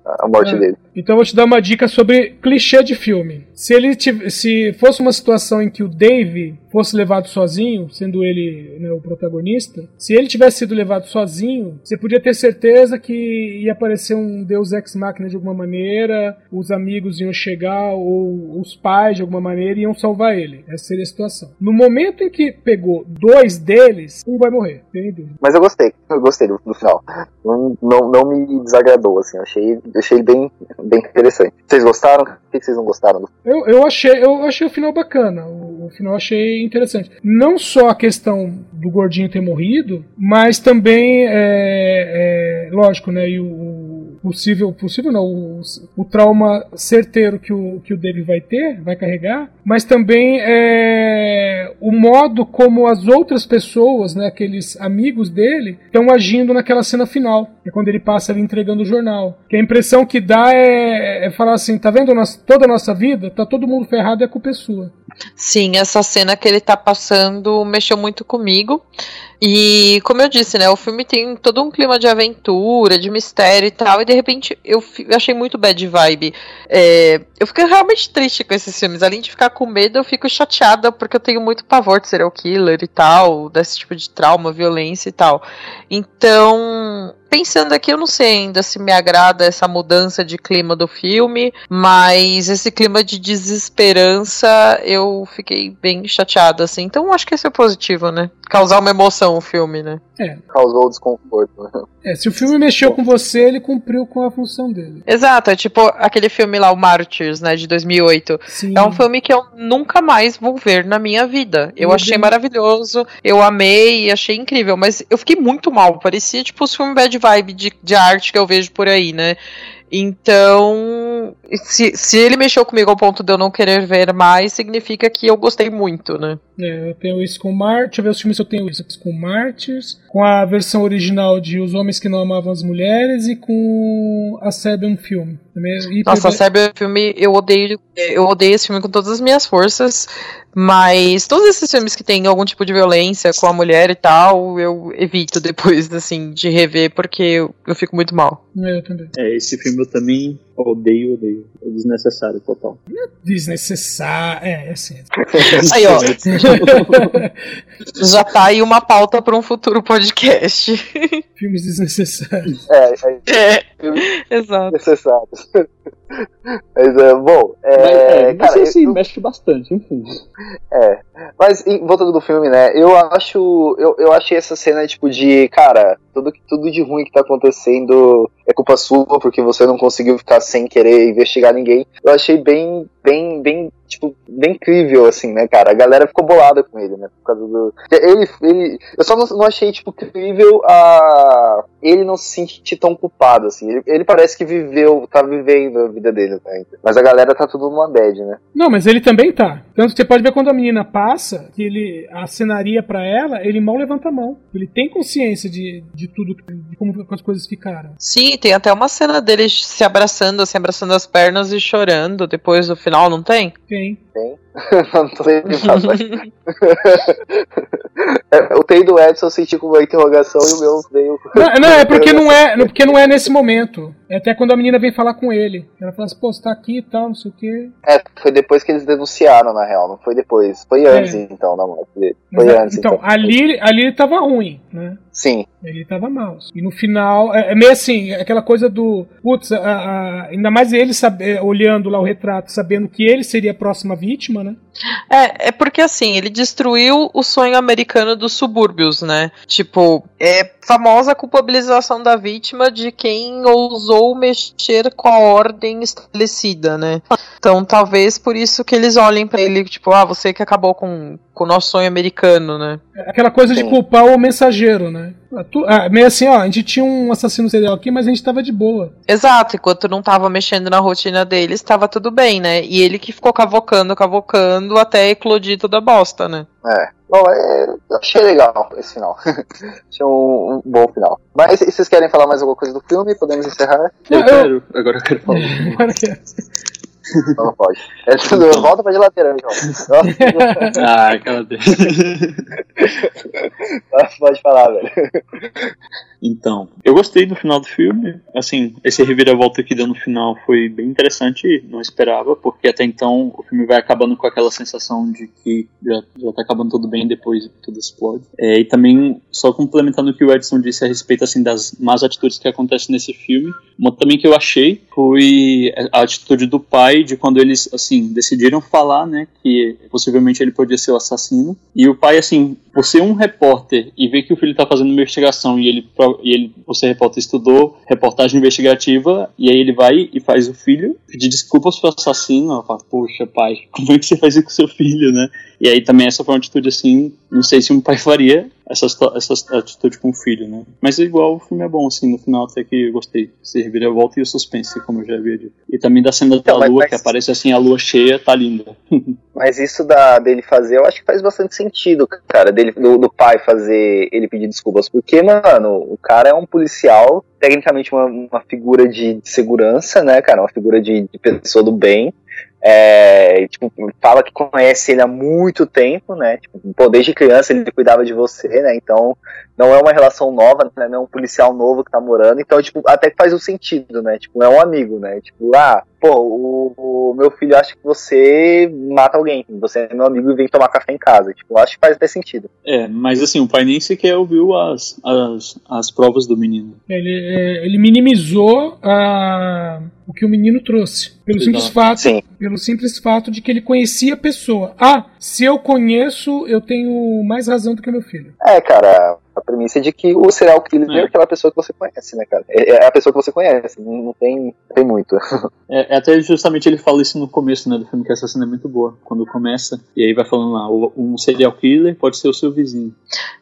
[SPEAKER 4] a morte
[SPEAKER 5] É.
[SPEAKER 4] dele.
[SPEAKER 5] Então eu vou te dar uma dica sobre clichê de filme. Se ele se fosse uma situação em que o Dave fosse levado sozinho, sendo ele né, o protagonista, se ele tivesse sido levado sozinho, você podia ter certeza que ia aparecer um Deus ex machina de alguma maneira, os amigos iam chegar ou os pais de alguma maneira iam salvar ele. Essa seria a situação. No momento em que pegou dois deles, um vai morrer. Dúvida.
[SPEAKER 4] Mas eu gostei, eu gostei do, do final. Não, não, não me desagradou, assim, eu achei, achei bem, bem interessante. Vocês gostaram? O que vocês não gostaram do
[SPEAKER 5] Eu, eu, achei, eu achei o final bacana. O, o final achei interessante. Não só a questão do gordinho ter morrido, mas também, é, é, lógico, né? E o, o possível, possível não, o, o trauma certeiro que o, que o Dave vai ter, vai carregar, mas também é, o modo como as outras pessoas, né, aqueles amigos dele, estão agindo naquela cena final. É quando ele passa ali entregando o jornal. Que a impressão que dá é, é falar assim: tá vendo nossa- toda a nossa vida? Tá todo mundo ferrado e a culpa é sua.
[SPEAKER 7] Sim, essa cena que ele tá passando mexeu muito comigo. E, como eu disse, né, o filme tem todo um clima de aventura, de mistério e tal, e de repente eu, eu achei muito bad vibe. É, eu fico realmente triste com esses filmes. Além de ficar com medo, eu fico chateada porque eu tenho muito pavor de serial killer e tal, desse tipo de trauma, violência e tal. Então, pensando aqui, eu não sei ainda se me agrada essa mudança de clima do filme, mas esse clima de desesperança eu fiquei bem chateada, assim. Então acho que esse é positivo, né? Causar uma emoção o filme, né?
[SPEAKER 4] Causou desconforto. né?
[SPEAKER 5] É, se o filme mexeu com você, ele cumpriu com a função dele.
[SPEAKER 7] Exato, é tipo aquele filme lá, o Martyrs, né, de 2008.
[SPEAKER 5] Sim.
[SPEAKER 7] É um filme que eu nunca mais vou ver na minha vida. Eu
[SPEAKER 5] Meu
[SPEAKER 7] achei
[SPEAKER 5] Deus.
[SPEAKER 7] maravilhoso, eu amei, achei incrível, mas eu fiquei muito mal. Parecia tipo os filmes bad vibe de, de arte que eu vejo por aí, né? Então, se, se ele mexeu comigo ao ponto de eu não querer ver mais, significa que eu gostei muito, né?
[SPEAKER 5] É, eu tenho isso com Mar... Deixa eu ver os filmes se eu tenho isso com Martyrs, com a versão original de Os Homens que Não Amavam as Mulheres e com a Seven Film. Também hiper-
[SPEAKER 7] Nossa, sabe, o filme, eu odeio, eu odeio esse filme com todas as minhas forças, mas todos esses filmes que tem algum tipo de violência com a mulher e tal, eu evito depois, assim, de rever, porque eu, eu fico muito mal.
[SPEAKER 5] É, eu também.
[SPEAKER 6] É, esse filme eu também odeio, odeio. É desnecessário total.
[SPEAKER 5] Desnecessário. É, é assim.
[SPEAKER 7] Aí, ó, já tá aí uma pauta para um futuro podcast.
[SPEAKER 5] Filmes desnecessários.
[SPEAKER 4] É, é
[SPEAKER 7] É, exato.
[SPEAKER 4] necessário. Mas, é, bom, é,
[SPEAKER 6] Mas, é,
[SPEAKER 4] cara,
[SPEAKER 6] você
[SPEAKER 4] eu-
[SPEAKER 6] se mexe bastante, enfim.
[SPEAKER 4] É. Mas em- voltando do filme, né? Eu acho. Eu, eu achei essa cena, tipo, de, cara, tudo, tudo de ruim que tá acontecendo é culpa sua, porque você não conseguiu ficar sem querer investigar ninguém. Eu achei bem, bem, bem, tipo, bem incrível, assim, né, cara? A galera ficou bolada com ele, né? Por causa do. Ele. ele eu só não, não achei, tipo, incrível a. Ele não se sentir tão culpado, assim. Ele, ele parece que viveu, tá vivendo a vida dele, né? Mas a galera tá tudo numa bad, né?
[SPEAKER 5] Não, mas ele também tá. Tanto que você pode ver quando a menina passa, que ele acenaria pra ela, ele mal levanta a mão. Ele tem consciência de, de tudo, de como as coisas ficaram.
[SPEAKER 7] Sim, tem até uma cena dele se abraçando, assim, abraçando as pernas e chorando depois do final, não tem?
[SPEAKER 5] Tem hein? Tem.
[SPEAKER 4] não tô lembrado, É, o TI do Edson eu senti como uma interrogação e o meu veio.
[SPEAKER 5] Não, não, é porque não é, porque não é nesse momento. É até quando a menina vem falar com ele. Ela fala assim, pô, você tá aqui e tal, não sei o quê.
[SPEAKER 4] É, foi depois que eles denunciaram, na real, não foi depois. Foi antes, então, na morte dele. Foi
[SPEAKER 5] Mas,
[SPEAKER 4] antes,
[SPEAKER 5] então,
[SPEAKER 4] então.
[SPEAKER 5] ali, ali ele tava ruim, né?
[SPEAKER 4] Sim,
[SPEAKER 5] Ele tava mal. E no final, é, é meio assim, aquela coisa do. Putz, a- a- ainda mais ele sabe, olhando lá o retrato, sabendo que ele seria a próxima vítima, né?
[SPEAKER 7] É, é porque assim, ele destruiu o sonho americano dos subúrbios, né? Tipo, é famosa a culpabilização da vítima de quem ousou mexer com a ordem estabelecida, né? Então, talvez por isso que eles olhem pra ele, tipo, ah, você que acabou com, com o nosso sonho americano, né?
[SPEAKER 5] Aquela coisa de
[SPEAKER 4] Sim.
[SPEAKER 5] culpar o mensageiro, né? Ah, ah, meio assim, ó, a gente tinha um assassino serial aqui, mas a gente tava de boa.
[SPEAKER 7] Exato, enquanto não tava mexendo na rotina deles, tava tudo bem, né? E ele que ficou cavocando, cavocando até eclodir toda a bosta, né?
[SPEAKER 4] é. Bom, é, eu achei legal esse final. achei um, um bom final. Mas e vocês querem falar mais alguma coisa do filme? Podemos encerrar?
[SPEAKER 6] Eu
[SPEAKER 5] Eu-
[SPEAKER 6] quero, agora eu quero falar.
[SPEAKER 5] Agora.
[SPEAKER 4] Não, não pode. É tudo, volta pra geladeira, João. Nossa,
[SPEAKER 6] Ah, aquela dele.
[SPEAKER 4] pode falar, velho.
[SPEAKER 6] Então, eu gostei do final do filme. Assim, esse reviravolta que deu no final foi bem interessante, não esperava, porque até então o filme vai acabando com aquela sensação de que já, já tá acabando tudo bem depois tudo explode. É, e também, só complementando o que o Edson disse a respeito assim, das más atitudes que acontecem nesse filme, uma também que eu achei foi a atitude do pai de quando eles, assim, decidiram falar, né, que possivelmente ele podia ser o assassino. E o pai, assim, por ser um repórter e ver que o filho tá fazendo investigação e ele, e ele você repórter estudou reportagem investigativa e aí ele vai e faz o filho pedir desculpas pro assassino, ela fala, poxa pai, como é que você faz isso com seu filho, né? E aí também essa foi uma atitude assim, não sei se um pai faria essa, essa atitude com o filho, né? Mas igual o filme é bom, assim, no final até que eu gostei. Se reviravolta e o suspense, como eu já havia dito. E também da cena
[SPEAKER 4] Então,
[SPEAKER 6] da lua,
[SPEAKER 4] mas-
[SPEAKER 6] que aparece assim, a lua cheia, tá linda.
[SPEAKER 4] Mas isso da, dele fazer, eu acho que faz bastante sentido, cara, dele, do, do pai fazer ele pedir desculpas. Porque, mano, o cara é um policial, tecnicamente uma, uma figura de, de segurança, né, cara? Uma figura de, de pessoa do bem. É, tipo, fala que conhece ele há muito tempo, né? Tipo, desde criança ele cuidava de você, né? Então, não é uma relação nova, né? Não é um policial novo que tá morando. Então, tipo, até que faz um sentido, né? Tipo, é um amigo, né? Tipo, ah, pô, o, o meu filho acha que você mata alguém, você é meu amigo e vem tomar café em casa. Tipo, eu acho que faz até sentido.
[SPEAKER 6] É, mas assim, o pai nem sequer ouviu as, as, as provas do menino.
[SPEAKER 5] Ele, é, ele minimizou a, o que o menino trouxe. Pelo
[SPEAKER 6] Exato.
[SPEAKER 5] simples, fato,
[SPEAKER 4] Sim.
[SPEAKER 5] pelo simples fato de que ele conhecia a pessoa. Ah, se eu conheço, eu tenho mais razão do que meu filho.
[SPEAKER 4] É, cara, a premissa é de que o serial killer é,
[SPEAKER 6] É.
[SPEAKER 4] aquela pessoa que você conhece, né, cara? É, é a pessoa que você conhece, não, não tem, não tem muito.
[SPEAKER 6] É, é até justamente ele fala isso no começo né, do filme, que essa cena é muito boa. Quando começa, e aí vai falando lá, um serial killer pode ser o seu vizinho.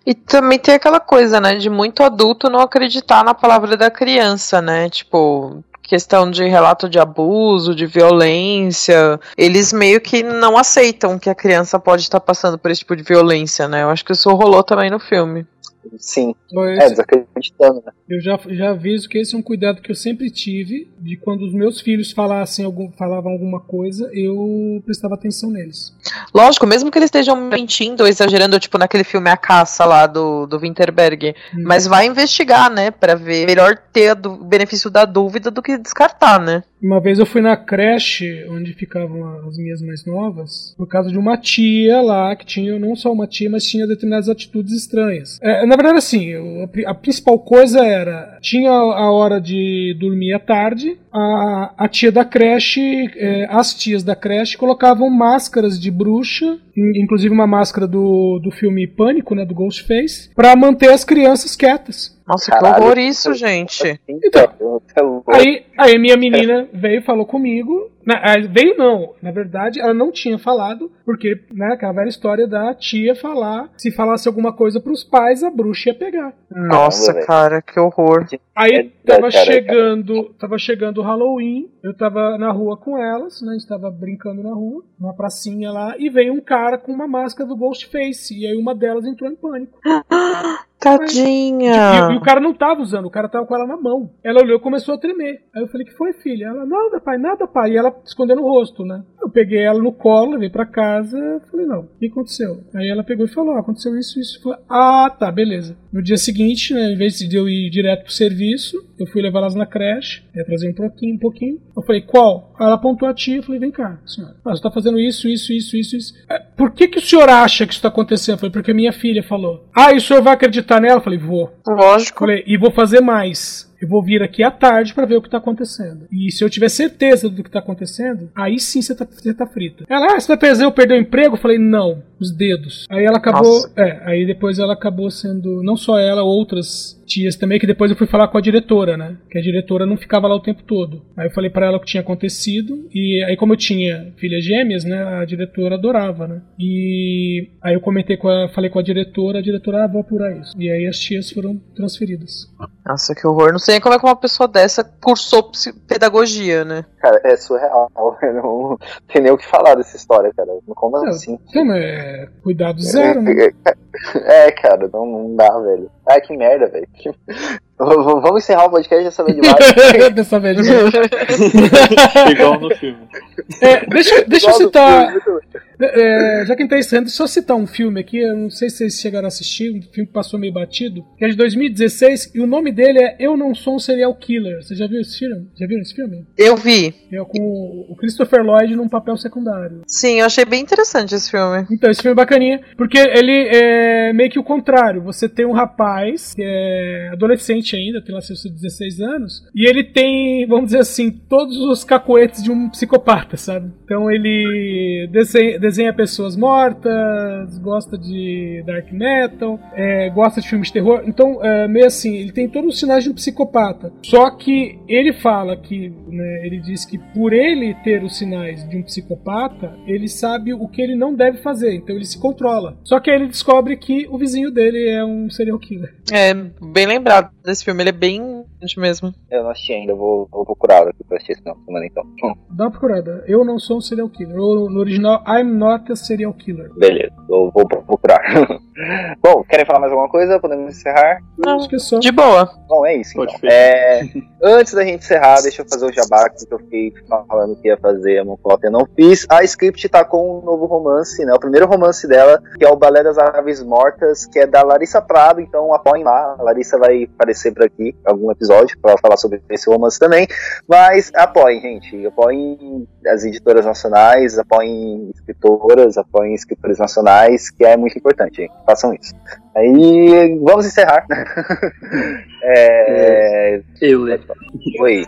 [SPEAKER 7] E também tem aquela coisa, né, de muito adulto não acreditar na palavra da criança, né? Tipo, questão de relato de abuso, de violência. Eles meio que não aceitam que a criança pode estar passando por esse tipo de violência, né? Eu acho que isso rolou também no filme.
[SPEAKER 4] Sim,
[SPEAKER 5] Então,
[SPEAKER 4] é, desacreditando, né?
[SPEAKER 5] Eu já, já aviso que esse é um cuidado que eu sempre tive, de quando os meus filhos falassem algum, falavam alguma coisa, eu prestava atenção neles.
[SPEAKER 7] Lógico, mesmo que eles estejam mentindo ou exagerando, tipo naquele filme A Caça lá do, do Winterberg.
[SPEAKER 5] Hum.
[SPEAKER 7] Mas vai investigar, né? Pra ver. Melhor ter o benefício da dúvida do que descartar, né?
[SPEAKER 5] Uma vez eu fui na creche onde ficavam as minhas mais novas, por causa de uma tia lá, que tinha não só uma tia, mas tinha determinadas atitudes estranhas. É, na verdade, assim, a, pri- a principal coisa era: tinha a hora de dormir à tarde, a, a tia da creche, é, as tias da creche colocavam máscaras de bruxa, in- inclusive uma máscara do, do filme Pânico, né, do Ghostface, pra manter as crianças quietas.
[SPEAKER 7] Nossa,
[SPEAKER 4] Caralho.
[SPEAKER 7] que horror isso, gente.
[SPEAKER 5] Então,
[SPEAKER 4] é louco.
[SPEAKER 5] Aí, aí minha menina veio e falou comigo. Na, ah, veio não, na verdade ela não tinha falado, porque, né, aquela velha história da tia falar, se falasse alguma coisa pros pais, a bruxa ia pegar.
[SPEAKER 7] Nossa, cara, que horror.
[SPEAKER 5] Aí tava
[SPEAKER 4] cara,
[SPEAKER 5] chegando, tava chegando o Halloween, eu tava na rua com elas, né, a gente tava brincando na rua, numa pracinha lá, e veio um cara com uma máscara do Ghostface, e aí uma delas entrou em pânico.
[SPEAKER 7] Tadinha.
[SPEAKER 5] E, e o cara não tava usando, o cara tava com ela na mão. Ela olhou e começou a tremer. Aí eu falei, que foi, filha? Ela, nada, pai, nada, pai. E ela escondendo o rosto, né? Eu peguei ela no colo, levei pra casa, falei, não, o que aconteceu? Aí ela pegou e falou, ah, aconteceu isso, isso. Falei, ah, tá, beleza. No dia seguinte, né, em vez de eu ir direto pro serviço, eu fui levar elas na creche, ia trazer um pouquinho, um pouquinho. Eu falei, qual? Ela apontou a tia, eu falei, vem cá, senhora. Ah, você tá fazendo isso, isso, isso, isso, isso. "É, Por que que o senhor acha que isso tá acontecendo? Eu falei, porque minha filha falou. Ah, e o senhor vai acreditar nela? Eu falei, vou.
[SPEAKER 7] Lógico.
[SPEAKER 5] Falei, e vou fazer mais. Eu vou vir aqui à tarde pra ver o que tá acontecendo. E se eu tiver certeza do que tá acontecendo, aí sim você tá, você tá frita. Ela, ah, você vai fazer eu perder o emprego? Eu falei, não, os dedos. Aí ela acabou.
[SPEAKER 7] Nossa.
[SPEAKER 5] É, aí depois ela acabou sendo. Não só ela, outras tias também, que depois eu fui falar com a diretora, né? Que a diretora não ficava lá o tempo todo. Aí eu falei pra ela o que tinha acontecido. E aí, como eu tinha filhas gêmeas, né? A diretora adorava, né? E aí eu comentei com a. Falei com a diretora, a diretora, ah, vou apurar isso. E aí as tias foram transferidas.
[SPEAKER 7] Nossa, que horror. Não sei nem como é que uma pessoa dessa cursou pedagogia, né?
[SPEAKER 4] Cara, é surreal. Eu não tem nem o que falar dessa história, cara. Como
[SPEAKER 5] Não,
[SPEAKER 4] assim?
[SPEAKER 5] É cuidado zero, né?
[SPEAKER 4] É, cara, não, não dá, velho. Ai, que merda, velho. Que- Vamos encerrar o podcast dessa vez demais.
[SPEAKER 5] Dessa vez.
[SPEAKER 6] Igual no filme.
[SPEAKER 5] É, deixa, deixa eu
[SPEAKER 4] Igual
[SPEAKER 5] citar.
[SPEAKER 4] filme,
[SPEAKER 5] É, já que encerrando, deixa eu citar um filme aqui. Eu não sei se vocês chegaram a assistir. Um filme que passou meio batido. Que é de 2016. E o nome dele é Eu Não Sou um Serial Killer. Você já viu esse filme? Já viram esse filme?
[SPEAKER 7] Eu vi.
[SPEAKER 5] É com o Christopher Lloyd num papel secundário.
[SPEAKER 7] Sim, eu achei bem interessante esse filme.
[SPEAKER 5] Então, esse filme é bacaninha, porque ele é meio que o contrário. Você tem um rapaz que é adolescente ainda, tem lá seus 16 anos, e ele tem, vamos dizer assim, todos os cacoetes de um psicopata, sabe? Então ele desenha, desenha pessoas mortas, gosta de dark metal, é, gosta de filmes de terror. Então, é, meio assim, ele tem todos os sinais de um psicopata. Só que ele fala que, né, ele diz que por ele ter os sinais de um psicopata, ele sabe o que ele não deve fazer, então ele se controla. Só que aí ele descobre que o vizinho dele é um serial killer.
[SPEAKER 7] É, bem lembrado desse filme. Ele é bem interessante mesmo.
[SPEAKER 4] Eu não assisti ainda, vou, vou procurar aqui pra assistir esse semana então.
[SPEAKER 5] Dá uma procurada. Eu não sou um serial killer. Ou no original, I'm not a serial killer.
[SPEAKER 4] Beleza, eu vou procurar. Bom, querem falar mais alguma coisa? Podemos encerrar?
[SPEAKER 7] Não,
[SPEAKER 5] Acho que só.
[SPEAKER 7] de boa.
[SPEAKER 4] Bom, é isso
[SPEAKER 6] Pode
[SPEAKER 4] então. É, antes da gente encerrar, deixa eu fazer o jabá que eu fiquei falando que ia fazer a Mocota eu não fiz. A Script tá com um novo romance, né? O primeiro romance dela, que é o Balé das Aves Mortas, que é da Larissa Prado, então apoiem lá. A Larissa vai aparecer por aqui em algum episódio episódio para falar sobre esse romance também. Mas apoiem, gente. Apoiem as editoras nacionais, apoiem escritoras, apoiem escritores nacionais, que é muito importante. Façam isso. Aí vamos encerrar. é...
[SPEAKER 6] Eu, Lê.
[SPEAKER 4] Oi.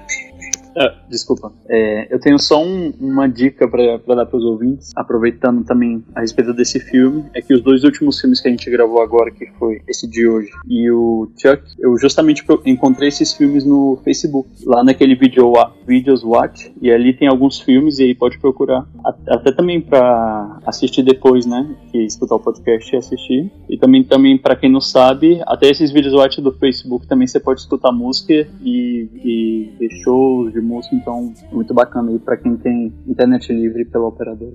[SPEAKER 6] Ah, desculpa. É, eu tenho só um- uma dica pra dar pros ouvintes, aproveitando também a respeito desse filme, é que os dois últimos filmes que a gente gravou agora, que foi esse de hoje e o Chuck, eu justamente encontrei esses filmes no Facebook, lá naquele video, Videos Watch, e ali tem alguns filmes e aí pode procurar. Até também pra assistir depois, né? Que escutar o podcast e assistir. E também, também para quem não sabe, até esses vídeos watch do Facebook também você pode escutar música e, e ver shows de música, então muito bacana aí pra quem tem internet livre pela operadora.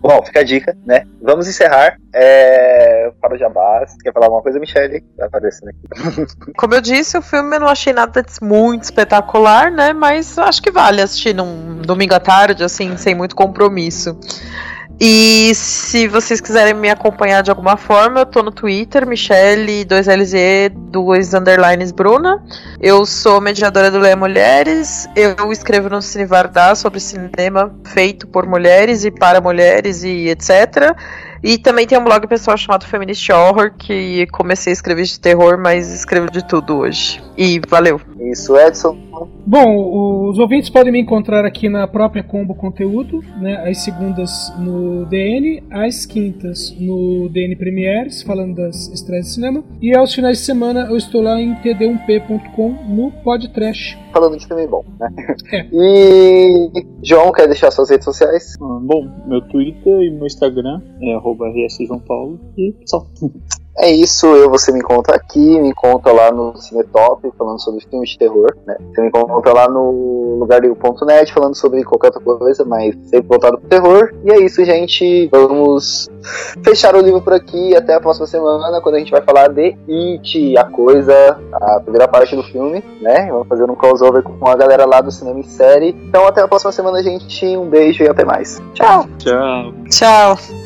[SPEAKER 4] Bom, fica a dica, né? Vamos encerrar. É... Para o Jabás. Quer falar alguma coisa, Michelle? Tá aparecendo aqui.
[SPEAKER 7] Como eu disse, o filme eu não achei nada muito espetacular, né? Mas acho que vale assistir num domingo à tarde, assim, sem muito compromisso. E se vocês quiserem me acompanhar de alguma forma, eu tô no Twitter, Michelle, 2LZ, 2 underlines Bruna. Eu sou mediadora do Leia Mulheres. Eu escrevo no Cine Vardar sobre cinema feito por mulheres e para mulheres e etc. E também tem um blog pessoal chamado Feminist Horror, que comecei a escrever de terror, mas escrevo de tudo hoje. E valeu.
[SPEAKER 4] Isso, Edson.
[SPEAKER 5] Bom, os ouvintes podem me encontrar aqui na própria Combo Conteúdo, né? Às segundas no DN, às quintas no DN Premieres, falando das estreias de cinema. E aos finais de semana eu estou lá em td1p.com no Podtrash.
[SPEAKER 4] Falando de filme bom, né?
[SPEAKER 5] É.
[SPEAKER 4] E. João, quer deixar suas redes sociais?
[SPEAKER 6] Bom, meu Twitter e meu Instagram é arroba rsjoaopaulo e só.
[SPEAKER 4] É isso, eu você me encontra aqui, me encontra lá no Cinetop falando sobre filmes de terror, né? Você me encontra lá no lugarligo.net falando sobre qualquer outra coisa, mas sempre voltado pro terror. E é isso, gente. Vamos fechar o livro por aqui. Até a próxima semana, quando a gente vai falar de It, a coisa, a primeira parte do filme, né? Vamos fazer um crossover com a galera lá do cinema e série. Então até a próxima semana, gente. Um beijo e até mais. Tchau!
[SPEAKER 6] Tchau.
[SPEAKER 7] Tchau.